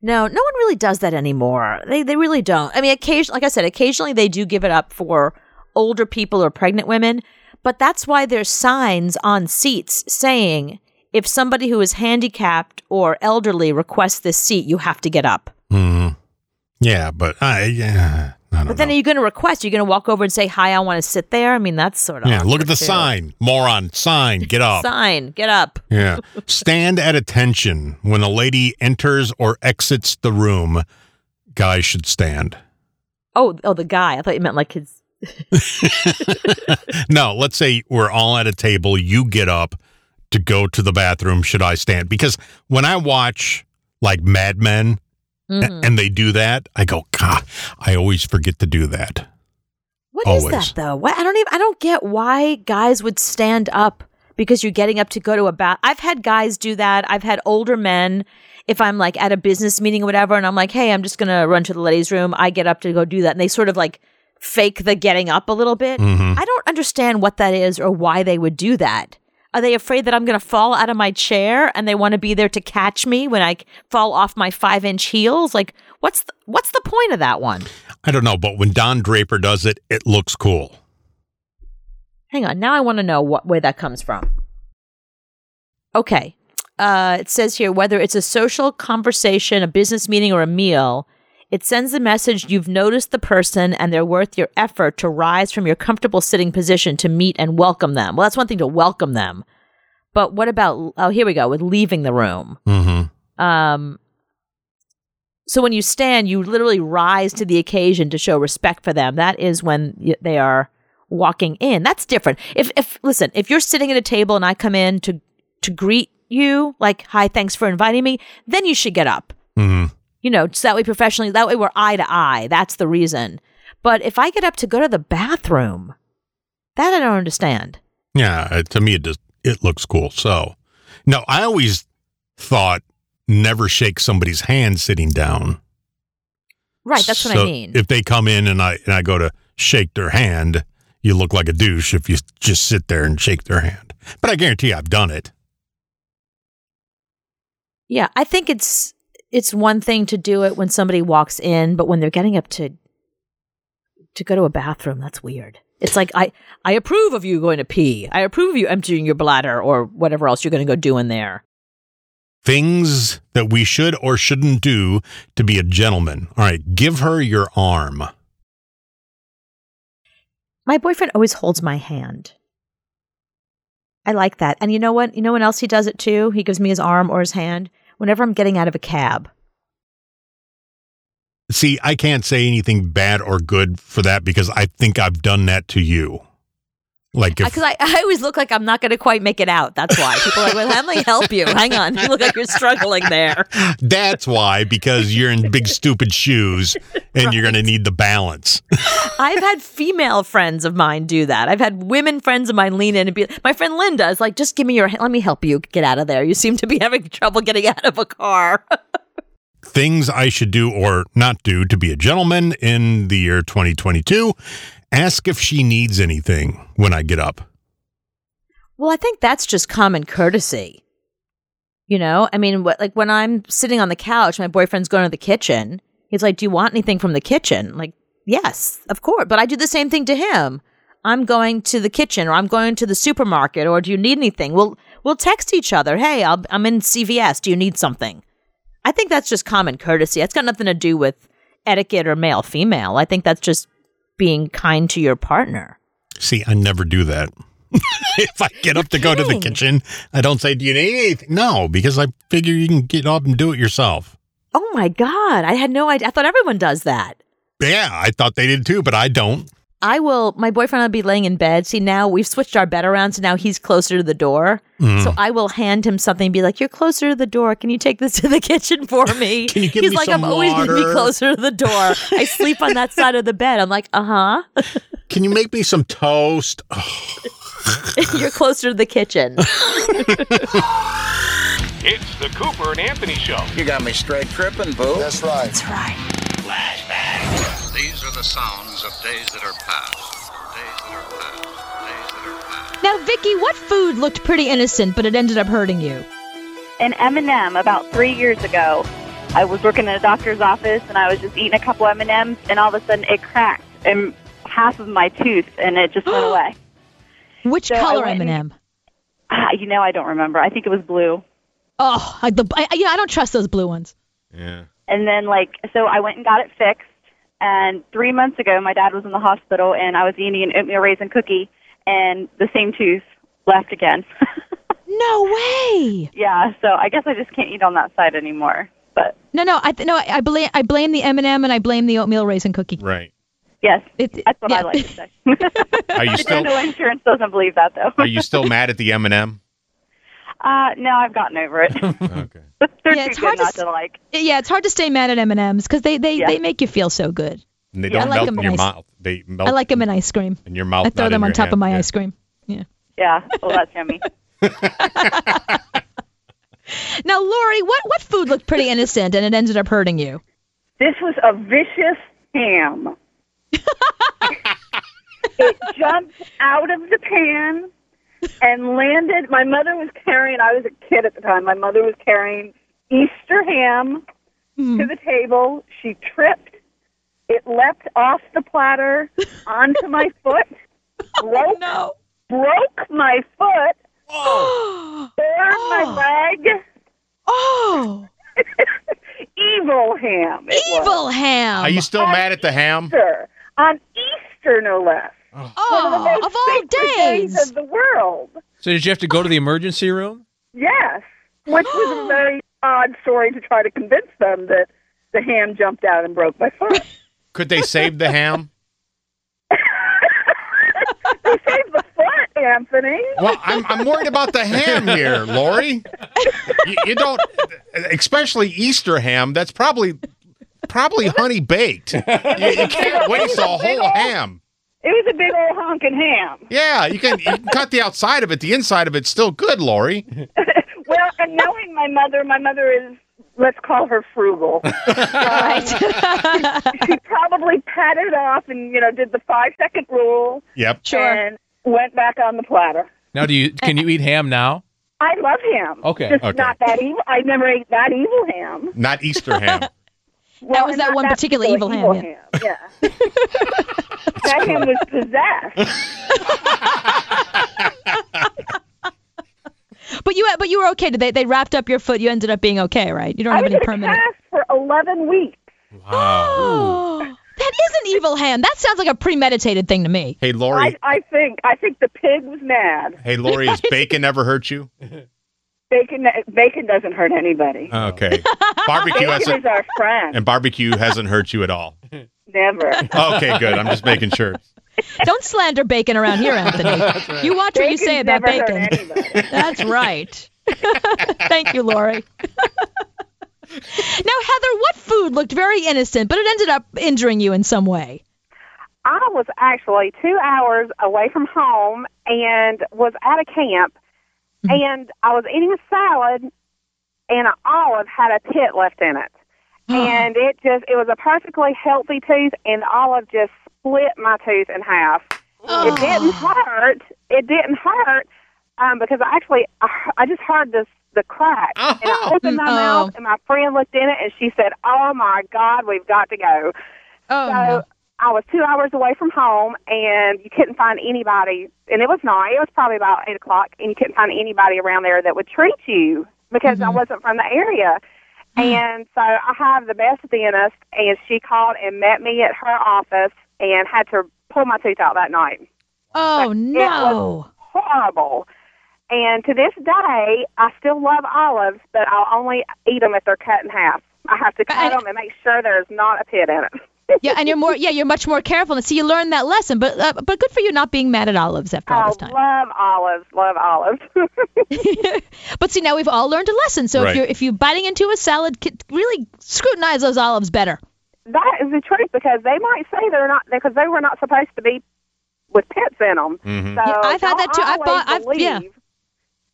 No, no one really does that anymore. They they really don't. I mean, occasionally, like I said, occasionally they do give it up for older people or pregnant women, but that's why there's signs on seats saying if somebody who is handicapped or elderly requests this seat, you have to get up. Hmm. Yeah, but I yeah. I But then know. are you going to request? You're going to walk over and say, "Hi, I want to sit there." I mean, that's sort of Yeah, look at the too. sign. Moron, sign, get *laughs* up. Sign, get up. Yeah. *laughs* Stand at attention when a lady enters or exits the room. Guys should stand. Oh, oh, the guy. I thought you meant like his. *laughs* No, let's say we're all at a table. You get up to go to the bathroom. Should I stand? Because when I watch like Mad Men Mhm. and they do that, I go, God, I always forget to do that. What is Always. that though? What I don't even I don't get why guys would stand up because you're getting up to go to a bath. I've had guys do that. I've had older men if I'm like at a business meeting or whatever and I'm like, "Hey, I'm just going to run to the ladies' room." I get up to go do that and they sort of like fake the getting up a little bit. Mhm. I don't understand what that is or why they would do that. Are they afraid that I'm going to fall out of my chair and they want to be there to catch me when I fall off my 5-inch heels? Like, what's the, what's the point of that one? I don't know, but when Don Draper does it, it looks cool. Hang on. Now I want to know what where that comes from. Okay. Uh, it says here whether it's a social conversation, a business meeting, or a meal, it sends a message you've noticed the person and they're worth your effort to rise from your comfortable sitting position to meet and welcome them. Well, that's one thing to welcome them. But what about, oh, here we go, with leaving the room. Mm-hmm. Um, so when you stand, you literally rise to the occasion to show respect for them. That is when they are walking in. That's different. If if listen, if you're sitting at a table and I come in to to greet you, like hi, thanks for inviting me, then you should get up. Mm-hmm. You know, so that way professionally, that way we're eye to eye. That's the reason. But if I get up to go to the bathroom, that I don't understand. Yeah, uh, to me it just it looks cool. So, no, I always thought never shake somebody's hand sitting down. Right, that's what I mean. If they come in and I and I go to shake their hand, you look like a douche if you just sit there and shake their hand. But I guarantee you I've done it. Yeah, I think it's it's one thing to do it when somebody walks in, but when they're getting up to to go to a bathroom, that's weird. It's like I I approve of you going to pee. I approve of you emptying your bladder or whatever else you're going to go do in there. Things that we should or shouldn't do to be a gentleman. All right, give her your arm. My boyfriend always holds my hand. I like that. And you know what? You know when else he does it too? He gives me his arm or his hand whenever I'm getting out of a cab. See, I can't say anything bad or good for that because I think I've done that to you. Like Because uh, I, I always look like I'm not going to quite make it out. That's why. People are like, well, let me help you. Hang on. You look like you're struggling there. *laughs* that's why because you're in big stupid shoes and you're going to need the balance. *laughs* I've had female friends of mine do that. I've had women friends of mine lean in and be my friend Linda is like, just give me your hand. Let me help you get out of there. You seem to be having trouble getting out of a car. *laughs* Things I should do or not do to be a gentleman in the year 2022. Ask if she needs anything when I get up. well, I think that's just common courtesy. You know, I mean, what, like when I'm sitting on the couch, my boyfriend's going to the kitchen. He's like, "Do you want anything from the kitchen?" Like, yes, of course. But I do the same thing to him. I'm going to the kitchen, or I'm going to the supermarket, or do you need anything? We'll we'll text each other. Hey, I'll, I'm in CVS. Do you need something? I think that's just common courtesy. It's got nothing to do with etiquette or male female. I think that's just being kind to your partner. See, I never do that. *laughs* if I get up to go to the kitchen, I don't say, Do you need anything? No, because I figure you can get up and do it yourself. Oh my god, I had no idea. I thought everyone does that. Yeah, I thought they did too, but I don't. I will. My boyfriend will be laying in bed. See, now we've switched our bed around, so now he's closer to the door. Mm. So I will hand him something and be like, "You're closer to the door. Can you take this to the *laughs* kitchen for me?" *laughs* Can you give he's me like, some "I'm always going to be closer to the door. I sleep on that side of the bed." I'm like, "Uh huh." *laughs* Can you make me some toast? You're closer to the kitchen. It's the Cooper and Anthony Show. You got me straight tripping, boo. That's right. That's right. These are the sounds of days that are past. Days that are past. Days that are past. Now, Vicky, what food looked pretty innocent, but it ended up hurting you? An M&M about three years ago. I was working in a doctor's office and I was just eating a couple M&Ms and all of a sudden it cracked in half of my tooth and it just went *gasps* away. Which So color went and- M&M? Ah, you know, I don't remember. I think it was blue. Oh, I, the, I, yeah, I don't trust those blue ones. Yeah. And then like, so I went and got it fixed. And three months ago, my dad was in the hospital and I was eating an oatmeal raisin cookie and the same tooth left again. *laughs* No way. yeah, so I guess I just can't eat on that side anymore. But No, no, I th- no, I I blame I blame the M&M and I blame the oatmeal raisin cookie. Right. yes, It, that's what yeah. I like to say. Are you *laughs* still dental insurance doesn't believe that though. Are you still mad at the M&M? Uh, no, I've gotten over it. *laughs* Okay. They're Yeah, it's hard to not to like. yeah, it's hard to stay mad at M&Ms because they they, Yeah. they make you feel so good. And they I don't like melt them in your nice. mouth. They melt I like them in ice cream. in your mouth. I throw them on top hand. of my Yeah. ice cream. Yeah. Yeah, well, that's yummy. *laughs* Now, Lori, what what food looked pretty innocent and it ended up hurting you? This was a vicious ham. *laughs* it jumped out of the pan and landed. My mother was carrying, I was a kid at the time, my mother was carrying Easter ham hmm. to the table. She tripped. It leapt off the platter onto my *laughs* foot, oh, broke, no. broke my foot, oh. *gasps* burned my oh. leg. Oh, *laughs* Evil ham. It was. evil ham. Are you still mad at the ham? Easter. On Easter, no less. Oh, One of the Oh, most of all sacred days. of the world. So did you have to go to the emergency room? Yes. Which was a *gasps* very odd story to try to convince them that the ham jumped out and broke my foot. *laughs* Could they save the ham? *laughs* *laughs* they saved the foot, Anthony. Well, I'm, I'm worried about the ham here, Lori. You, you don't, especially Easter ham. That's probably probably honey baked. You, you can't waste a whole ham. It was a big old honking ham. Yeah, you can, you can cut the outside of it. The inside of it's still good, Lori. *laughs* Well, and knowing my mother, my mother is, let's call her frugal. *laughs* Right. *laughs* she probably patted it off and, you know, did the five second rule Yep. and went back on the platter. Now, do you can you eat ham now? I love ham. Okay. Just Okay. not that evil. I never ate that evil ham. Not Easter ham. Well, was that not one particular evil ham, ham. Yeah. that ham was possessed. *laughs* but you but you were okay. Did they they wrapped up your foot? You ended up being okay, right? You don't I have was any in a permanent. cast for 11 weeks. Oh, *gasps* that is an evil hand. That sounds like a premeditated thing to me. Hey, I, Lori. I think I think the pig was mad. Hey, Lori, has *laughs* bacon ever hurt you? *laughs* Bacon bacon doesn't hurt anybody. Oh, okay. Barbecue Bacon hasn't, is our friend. and barbecue hasn't hurt you at all. Never. Okay, good. I'm just making sure. Don't slander bacon around here, Anthony. *laughs* You watch what you say about never bacon. anybody. That's right. *laughs* Thank you, Lori. *laughs* now, Heather, what food looked very innocent, but it ended up injuring you in some way? I was actually two hours away from home and was at a camp, and I was eating a salad, and an olive had a pit left in it, *gasps* and it just it was a perfectly healthy tooth, and the olive just split my tooth in half. It didn't hurt. It didn't hurt um, because I actually I, I just heard this the crack, and I opened my *laughs* Oh. mouth, and my friend looked in it, and she said, "Oh my God, we've got to go." Oh, so. I was two hours away from home, and you couldn't find anybody. And it was night; it was probably about eight o'clock, and you couldn't find anybody around there that would treat you because I mm-hmm. wasn't from the area. Mm-hmm. And so I have the best dentist, and she called and met me at her office and had to pull my tooth out that night. Oh, It no. was horrible. And to this day, I still love olives, but I'll only eat them if they're cut in half. I have to cut them and make sure there's not a pit in it. Yeah, and you're more yeah, you're much more careful. And see, you learned that lesson. But uh, but good for you not being mad at olives after all Oh, this time. I love olives, love olives. *laughs* But see, now we've all learned a lesson. So Right. if you're if you're biting into a salad, k- really scrutinize those olives better. that is the truth because they might say they're not because they were not supposed to be with pits in them. Mhm. So Yeah, I've had that too. I've always bought- I've- believe, yeah.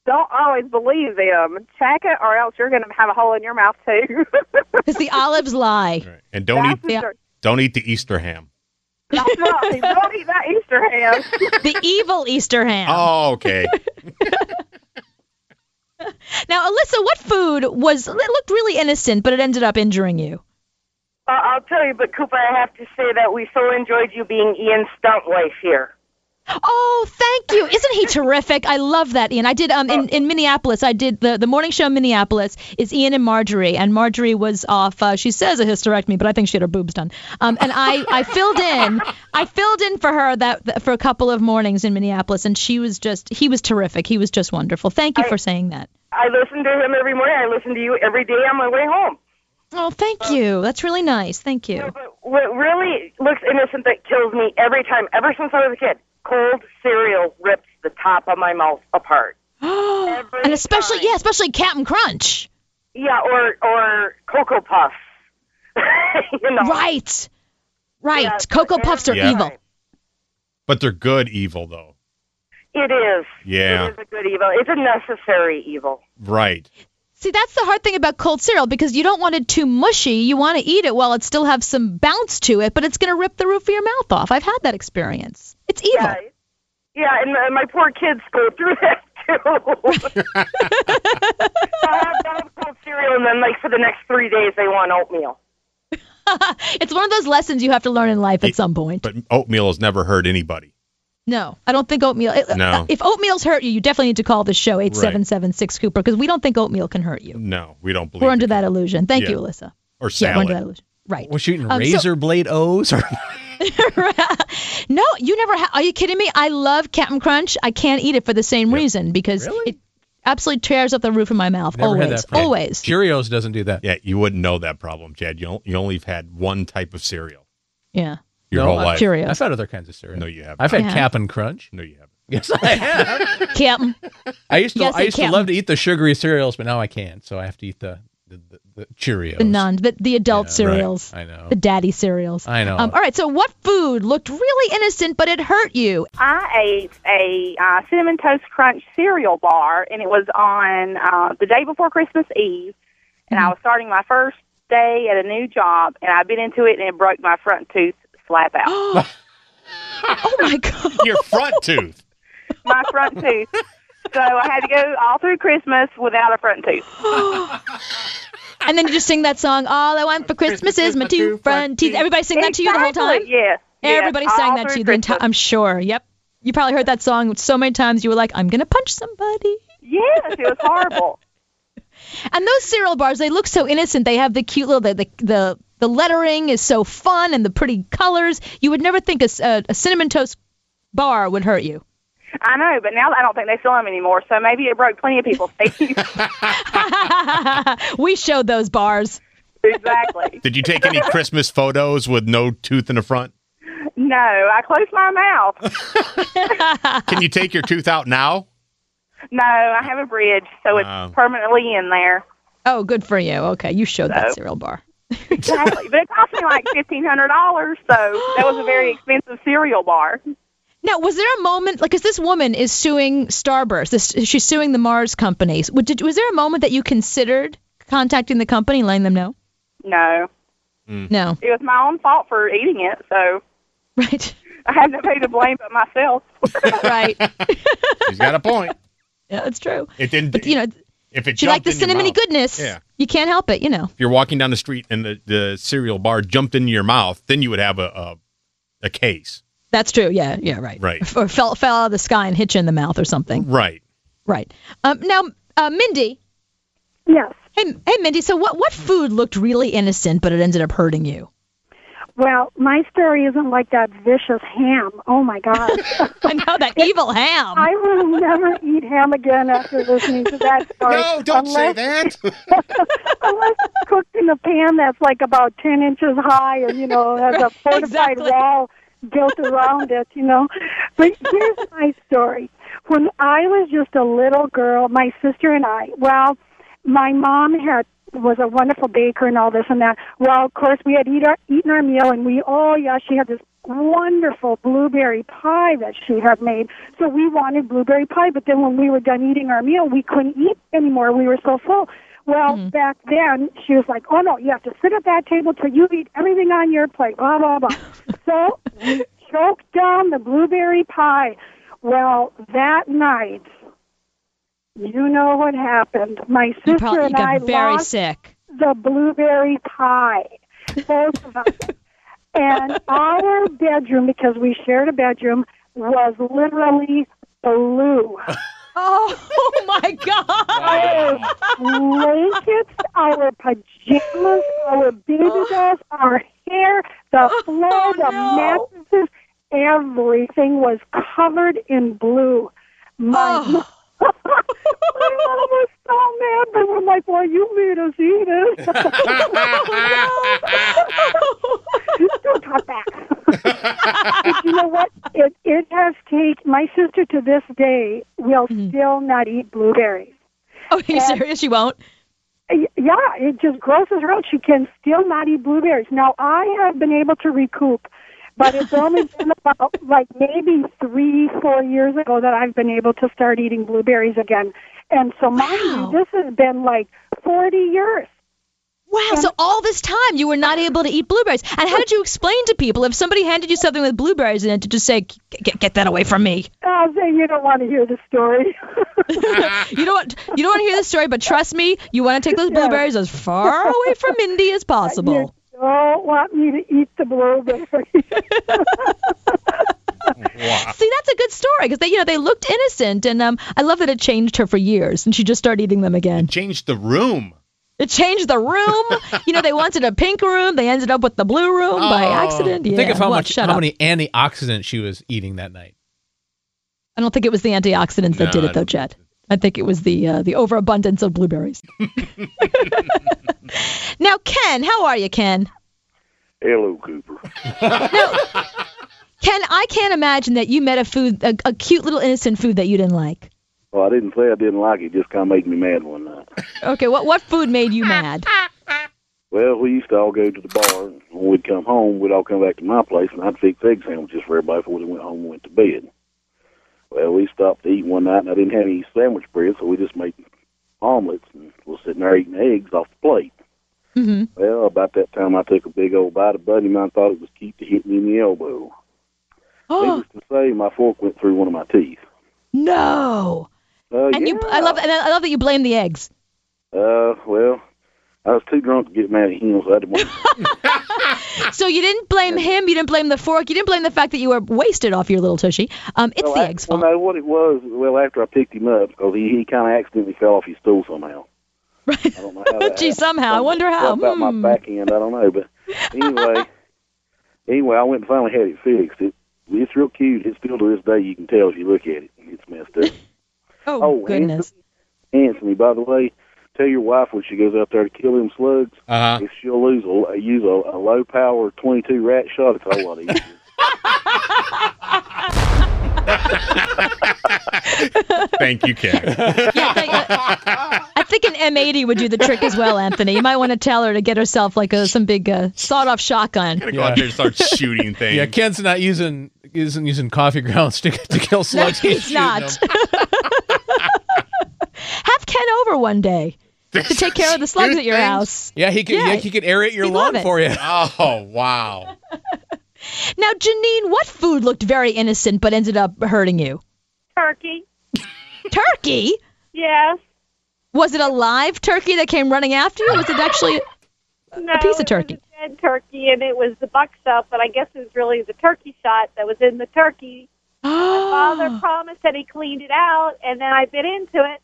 Don't always believe them. Check it, or else you're going to have a hole in your mouth too. *laughs* Because the olives lie. And don't That's eat the truth. Don't eat the Easter ham. That's. *laughs* Don't eat that Easter ham. *laughs* the evil Easter ham. Oh, okay. *laughs* Now, Alyssa, what food was it looked really innocent, but it ended up injuring you? Uh, I'll tell you, but Cooper, I have to say that we so enjoyed you being Ian's stunt wife here. Oh, thank you. Isn't he terrific? I love that, Ian. I did um in, in Minneapolis. I did the the morning show in Minneapolis is Ian and Marjorie, and Marjorie was off. Uh, she says a hysterectomy, but I think she had her boobs done. Um, and I I filled in. I filled in for her that, for a couple of mornings in Minneapolis, and she was just he was terrific. He was just wonderful. Thank you for saying that. I listen to him every morning. I listen to you every day on my way home. Oh, thank you. That's really nice. Thank you. What really looks innocent that kills me every time, ever since I was a kid, cold cereal rips the top of my mouth apart. *gasps* and especially yeah, especially Captain Crunch. Yeah, or or Cocoa Puffs. *laughs* you know. Right. Right. Cocoa Puffs are Yeah. evil. But they're good evil though. It is. Yeah. It is a good evil. It's a necessary evil. Right. See, that's the hard thing about cold cereal because you don't want it too mushy. You want to eat it while it still has some bounce to it, but it's going to rip the roof of your mouth off. I've had that experience. It's evil. Yeah, yeah and uh, my poor kids go through *laughs* that too. *laughs* I have dog cold cereal, and then like for the next three days they want oatmeal. *laughs* it's one of those lessons you have to learn in life at some point. But oatmeal has never hurt anybody. No, I don't think oatmeal. it- No. If oatmeal's hurt you, you definitely need to call the show 8776 Cooper because we don't think oatmeal can hurt you. No, we don't believe We're under that illusion. Thank Yeah. you, Alyssa. Or Yeah, we're under salad. that illusion. Right. Was she eating Um, so- razor blade O's? Or *laughs* No, you never. Ha- Are you kidding me? I love Captain Crunch. I can't eat it for the same reason because it absolutely tears up the roof of my mouth. Never had always, that problem. always. Cheerios doesn't do that. Yeah, you wouldn't know that problem, Chad. You you only have had one type of cereal Yeah. your No, whole I- life. Cheerios. I've had other kinds of cereal. No, you haven't. I've had Yeah. Cap'n Crunch. No, you haven't. *laughs* Yes, I have. Captain. I used to Yes, I I used to love to eat the sugary cereals, but now I can't. So I have to eat the the, the, the Cheerios. The non, the, the adult Yeah, right. cereals. I know. The daddy cereals. I know. Um, all right. So, what food looked really innocent but it hurt you? I ate a uh, cinnamon toast crunch cereal bar, and it was on uh, the day before Christmas Eve, and I was starting my first day at a new job, and I bit into it, and it broke my front tooth slap out. *gasps* oh my *laughs* god! Your front tooth. my front tooth. *laughs* So I had to go all through Christmas without a front tooth. *gasps* *laughs* And then you just sing that song. All I want for Christmas is my two front teeth. Everybody sing that to you the whole time. Yes, Everybody all sang that to you the entire. I'm sure. Yep. You probably heard that song so many times. You were like, "I'm gonna punch somebody." Yes, it was horrible. *laughs* And those cereal bars, they look so innocent. They have the cute little the the the, the lettering is so fun and the pretty colors. You would never think a cinnamon toast bar would hurt you. I know, but now I don't think they sell them anymore. So maybe it broke plenty of people's *laughs* teeth. we showed those bars. exactly. *laughs* Did you take any Christmas photos with no tooth in the front? No, I closed my mouth. *laughs* Can you take your tooth out now? No, I have a bridge, so it's Wow. permanently in there. Oh, good for you. Okay, you showed that cereal bar. Exactly. but it cost me like fifteen hundred dollars, so that was a very *gasps* expensive cereal bar. Now, was there a moment, like, because this woman is suing Starburst, this, she's suing the Mars companies. Did, was there a moment that you considered contacting the company and letting them know? No, hmm. No. it was my own fault for eating it, so Right. I had nobody to blame but myself. *laughs* right. *laughs* She's got a point. Yeah, that's true. It didn't. But, you know, if it she liked the jumped in your cinnamony mouth- goodness. Yeah. You can't help it, you know. If you're walking down the street and the, the cereal bar jumped into your mouth, then you would have a a, a case. That's true. Yeah, yeah, right. Right. Or fell, fell out of the sky and hit you in the mouth or something. Right. Right. Um, now, uh, Mindy. Yes. Hey, hey, Mindy. So, what what food looked really innocent but it ended up hurting you? Well, my story isn't like that vicious ham. Oh my God. *laughs* I know that evil ham. I will never eat ham again after listening to that *laughs* story. No, don't say that. *laughs* unless it's cooked in a pan that's like about 10 inches high and, you know, has a fortified Exactly. wall built around it, you know. But here's my story. When I was just a little girl, my sister and I, well, my mom had was a wonderful baker and all this and that. Well, of course, we had eat our, eaten our meal, and we oh yeah, she had this wonderful blueberry pie that she had made. So we wanted blueberry pie, but then when we were done eating our meal, we couldn't eat anymore. We were so full. Well, mm-hmm. back then, she was like, "Oh no, you have to sit at that table till you eat everything on your plate." Blah blah blah. *laughs* so we choked down the blueberry pie. Well, that night, you know what happened. My sister probably and got I very lost sick. the blueberry pie, both of us. *laughs* and our bedroom, because we shared a bedroom, was literally blue. *laughs* Oh, *laughs* oh my God! Our blankets, our pajamas, our baby dolls, our hair, the oh, floor, the mattresses, everything was covered in blue. My, my mom was so mad, but we're like, well, you made us eat it. *laughs* Don't talk back. but you know what? It it has taken my sister to this day will mm-hmm. still not eat blueberries. Oh, are you serious? She won't? Yeah, it just grosses her out. She can still not eat blueberries. Now I have been able to recoup, but it's only been about like maybe three, four years ago that I've been able to start eating blueberries again. And so mind you, this has been like forty years. Wow. So all this time you were not able to eat blueberries. And how did you explain to people if somebody handed you something with blueberries in it to just say, "Get, get that away from me"? Uh, I'll say you don't want to hear the story. *laughs* you don't want you don't want to hear the story, but trust me, you want to take those blueberries as far away from Mindy as *laughs* possible. You don't want me to eat the blueberries. *laughs* See, that's a good story because they, you know, they looked innocent, and um, I love that it changed her for years, and she just started eating them again. Changed the room. It changed the room. you know, they wanted a pink room, they ended up with the blue room by accident. Yeah. Think of how What? much Shut how up. many antioxidants she was eating that night. I don't think it was the antioxidants that did it though, Chet. I think it was the uh, the overabundance of blueberries. *laughs* now, Ken, how are you, Ken? Hello, Cooper. Ken, I can't imagine that you met a food, a, a cute little innocent food that you didn't like. Well, I didn't say I didn't like it. Just kind of made me mad one night. Okay, what what food made you mad? Well, we used to all go to the bar. and When we'd come home, we'd all come back to my place, and I'd fix egg sandwiches for everybody before they went home and went to bed. Well, we stopped to eat one night, and I didn't have any sandwich bread, so we just made omelets and was sitting there eating eggs off the plate. Mm-hmm. Well, about that time, I took a big old bite. A buddy of mine thought it was cute to hit me in the elbow. Oh Needless to say, my fork went through one of my teeth. no! Uh, and you, I love, and I love that you blame the eggs. Uh, well, I was too drunk to get mad at him, so I didn't want *laughs* So you didn't blame him, you didn't blame the fork, you didn't blame the fact that you were wasted off your little tushy. Um, it's well, the I- eggs' well, fault. no, what it was, well, after I picked him up, because he, he kind of accidentally fell off his stool somehow. Right. I don't know how *laughs* that Gee, somehow, I wonder how. About Hmm. my back end, I don't know. But anyway, *laughs* anyway, I went and finally had it fixed. It, it's real cute. It's still to this day, you can tell if you look at it. It's messed up. Oh, Oh, goodness. Anthony, by the way, tell your wife when she goes out there to kill them slugs, uh-huh. if she'll lose a, use a, a low power 22 rat shot, it's a whole lot easier. Thank you, Ken. I think an M80 would do the trick as well, Anthony. You might want to tell her to get herself like a, some big uh, sawed-off shotgun. Gotta Go out there and start shooting things. Yeah, Ken's not using isn't using coffee grounds to, to kill No, slugs. he's not. *laughs* Have Ken over one day to take care of the slugs at your house. Yeah, he can. Yeah, Yeah, he can aerate your he'd lawn for you. *laughs* Oh wow! *laughs* Now, Janine, what food looked very innocent but ended up hurting you? Turkey. Turkey? Yes. Was it a live turkey that came running after you? Or was it actually *laughs* No, a piece of it turkey? was a dead turkey, and it was the buck stuff, but I guess it was really the turkey shot that was in the turkey. *gasps* My father promised that he cleaned it out, and then I bit into it,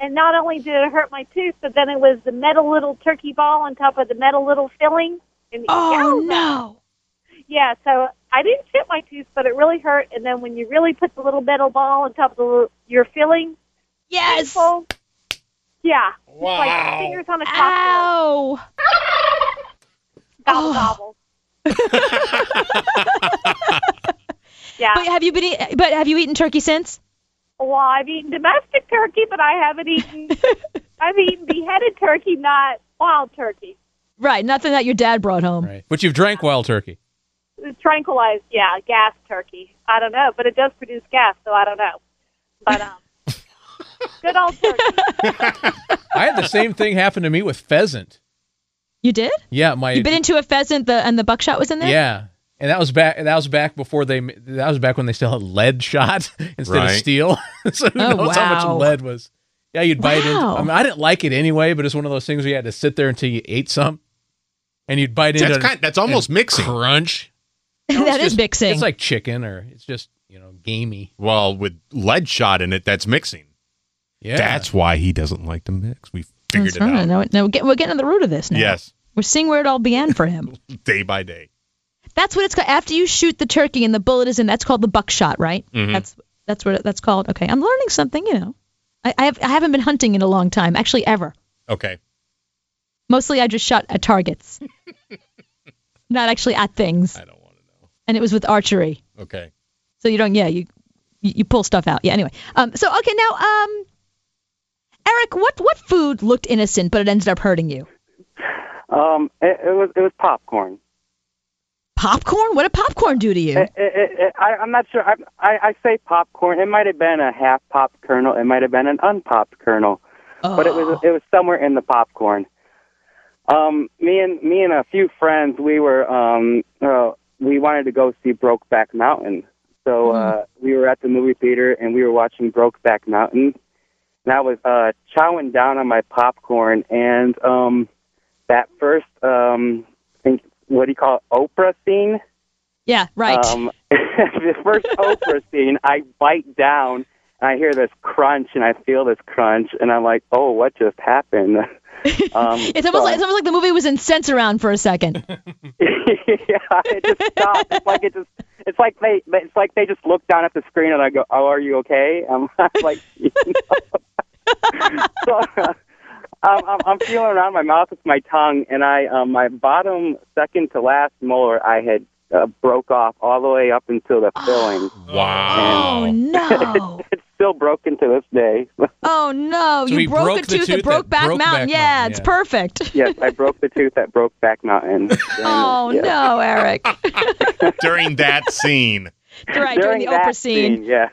and not only did it hurt my tooth, but then it was the metal little turkey ball on top of the metal little filling. And Oh yowza. no! Yeah, so I didn't chip my tooth, but it really hurt. And then when you really put the little metal ball on top of the your filling, yes, painful. yeah, It's Wow. like fingers on a Ow! *laughs* Gobble oh. gobble. *laughs* yeah. But have you been? Eat- but have you eaten turkey since? Well, I've eaten domestic turkey, but I haven't eaten. *laughs* I've eaten beheaded turkey, not wild turkey. Right, nothing that your dad brought home. Right. But you've drank wild turkey. Tranquilized, yeah, gas turkey. I don't know, but it does produce gas, so I don't know. But um, *laughs* good old turkey. I had the same thing happen to me with pheasant. You did? Yeah, my You bit into a pheasant, the and the buckshot was in there. yeah, and that was back. That was back before they. That was back when they still had lead shot *laughs* instead of steel. *laughs* so who Oh, knows how much lead was? Yeah, you'd bite into. I mean, I didn't like it anyway, but it's one of those things where you had to sit there until you ate some, and you'd bite into. That's it kind- that's almost and mixing. Crunch. that is mixing. It's like chicken, or it's just you know gamey. Well, with lead shot in it, that's mixing. Yeah. That's why he doesn't like to mix. We figured That's it right. out. No, no, we're getting, we're getting to the root of this now. Yes, We're seeing where it all began for him. *laughs* day by day. That's what it's called. After you shoot the turkey and the bullet is in, that's called the buckshot, right? Mhm. That's that's what it, that's called. Okay, I'm learning something. You know, I, I have I haven't been hunting in a long time, actually ever. Okay. Mostly I just shot at targets, *laughs* not actually at things. I don't want to know. And it was with archery, Okay. so you don't. Yeah, you you, you pull stuff out. Yeah. Anyway, um. So okay, now um, Eric, what what food looked innocent but it ended up hurting you? Um, it, it was it was popcorn. Popcorn? What did popcorn do to you? It, it, it, I, I'm not sure. I, I I say popcorn. It might have been a half popped kernel. It might have been an unpopped kernel, but it was it was somewhere in the popcorn. Um, me and me and a few friends, we were um, uh, we wanted to go see Brokeback Mountain. So uh, we were at the movie theater and we were watching Brokeback Mountain. And I was uh, chowing down on my popcorn, and um, that first um, I what do you call it, Oprah scene? Yeah, right. Um, *laughs* the first Oprah *laughs* scene, I bite down and I hear this crunch and I feel this crunch and I'm like, oh, what just happened? *laughs* Um, it's almost like it's almost like the movie was in sense around for a second. yeah, it just stopped. It's like it just. It's like they. It's like they just look down at the screen and I go, "Oh, are you okay?" I'm like, you know. so, uh, I'm, I'm, I'm feeling around my mouth with my tongue, and I, um, my bottom second to last molar, I had uh, broke off all the way up until the *gasps* filling. Wow. Oh no! *laughs* it's still broken to this day. *laughs* Oh no! So you broke, broke a the tooth tooth that broke that back broke mountain. back yeah, mountain, it's perfect. *laughs* yes, I broke the tooth that broke back mountain. Oh Yeah. no, Eric! During that scene. right during, the that Oprah scene. yes.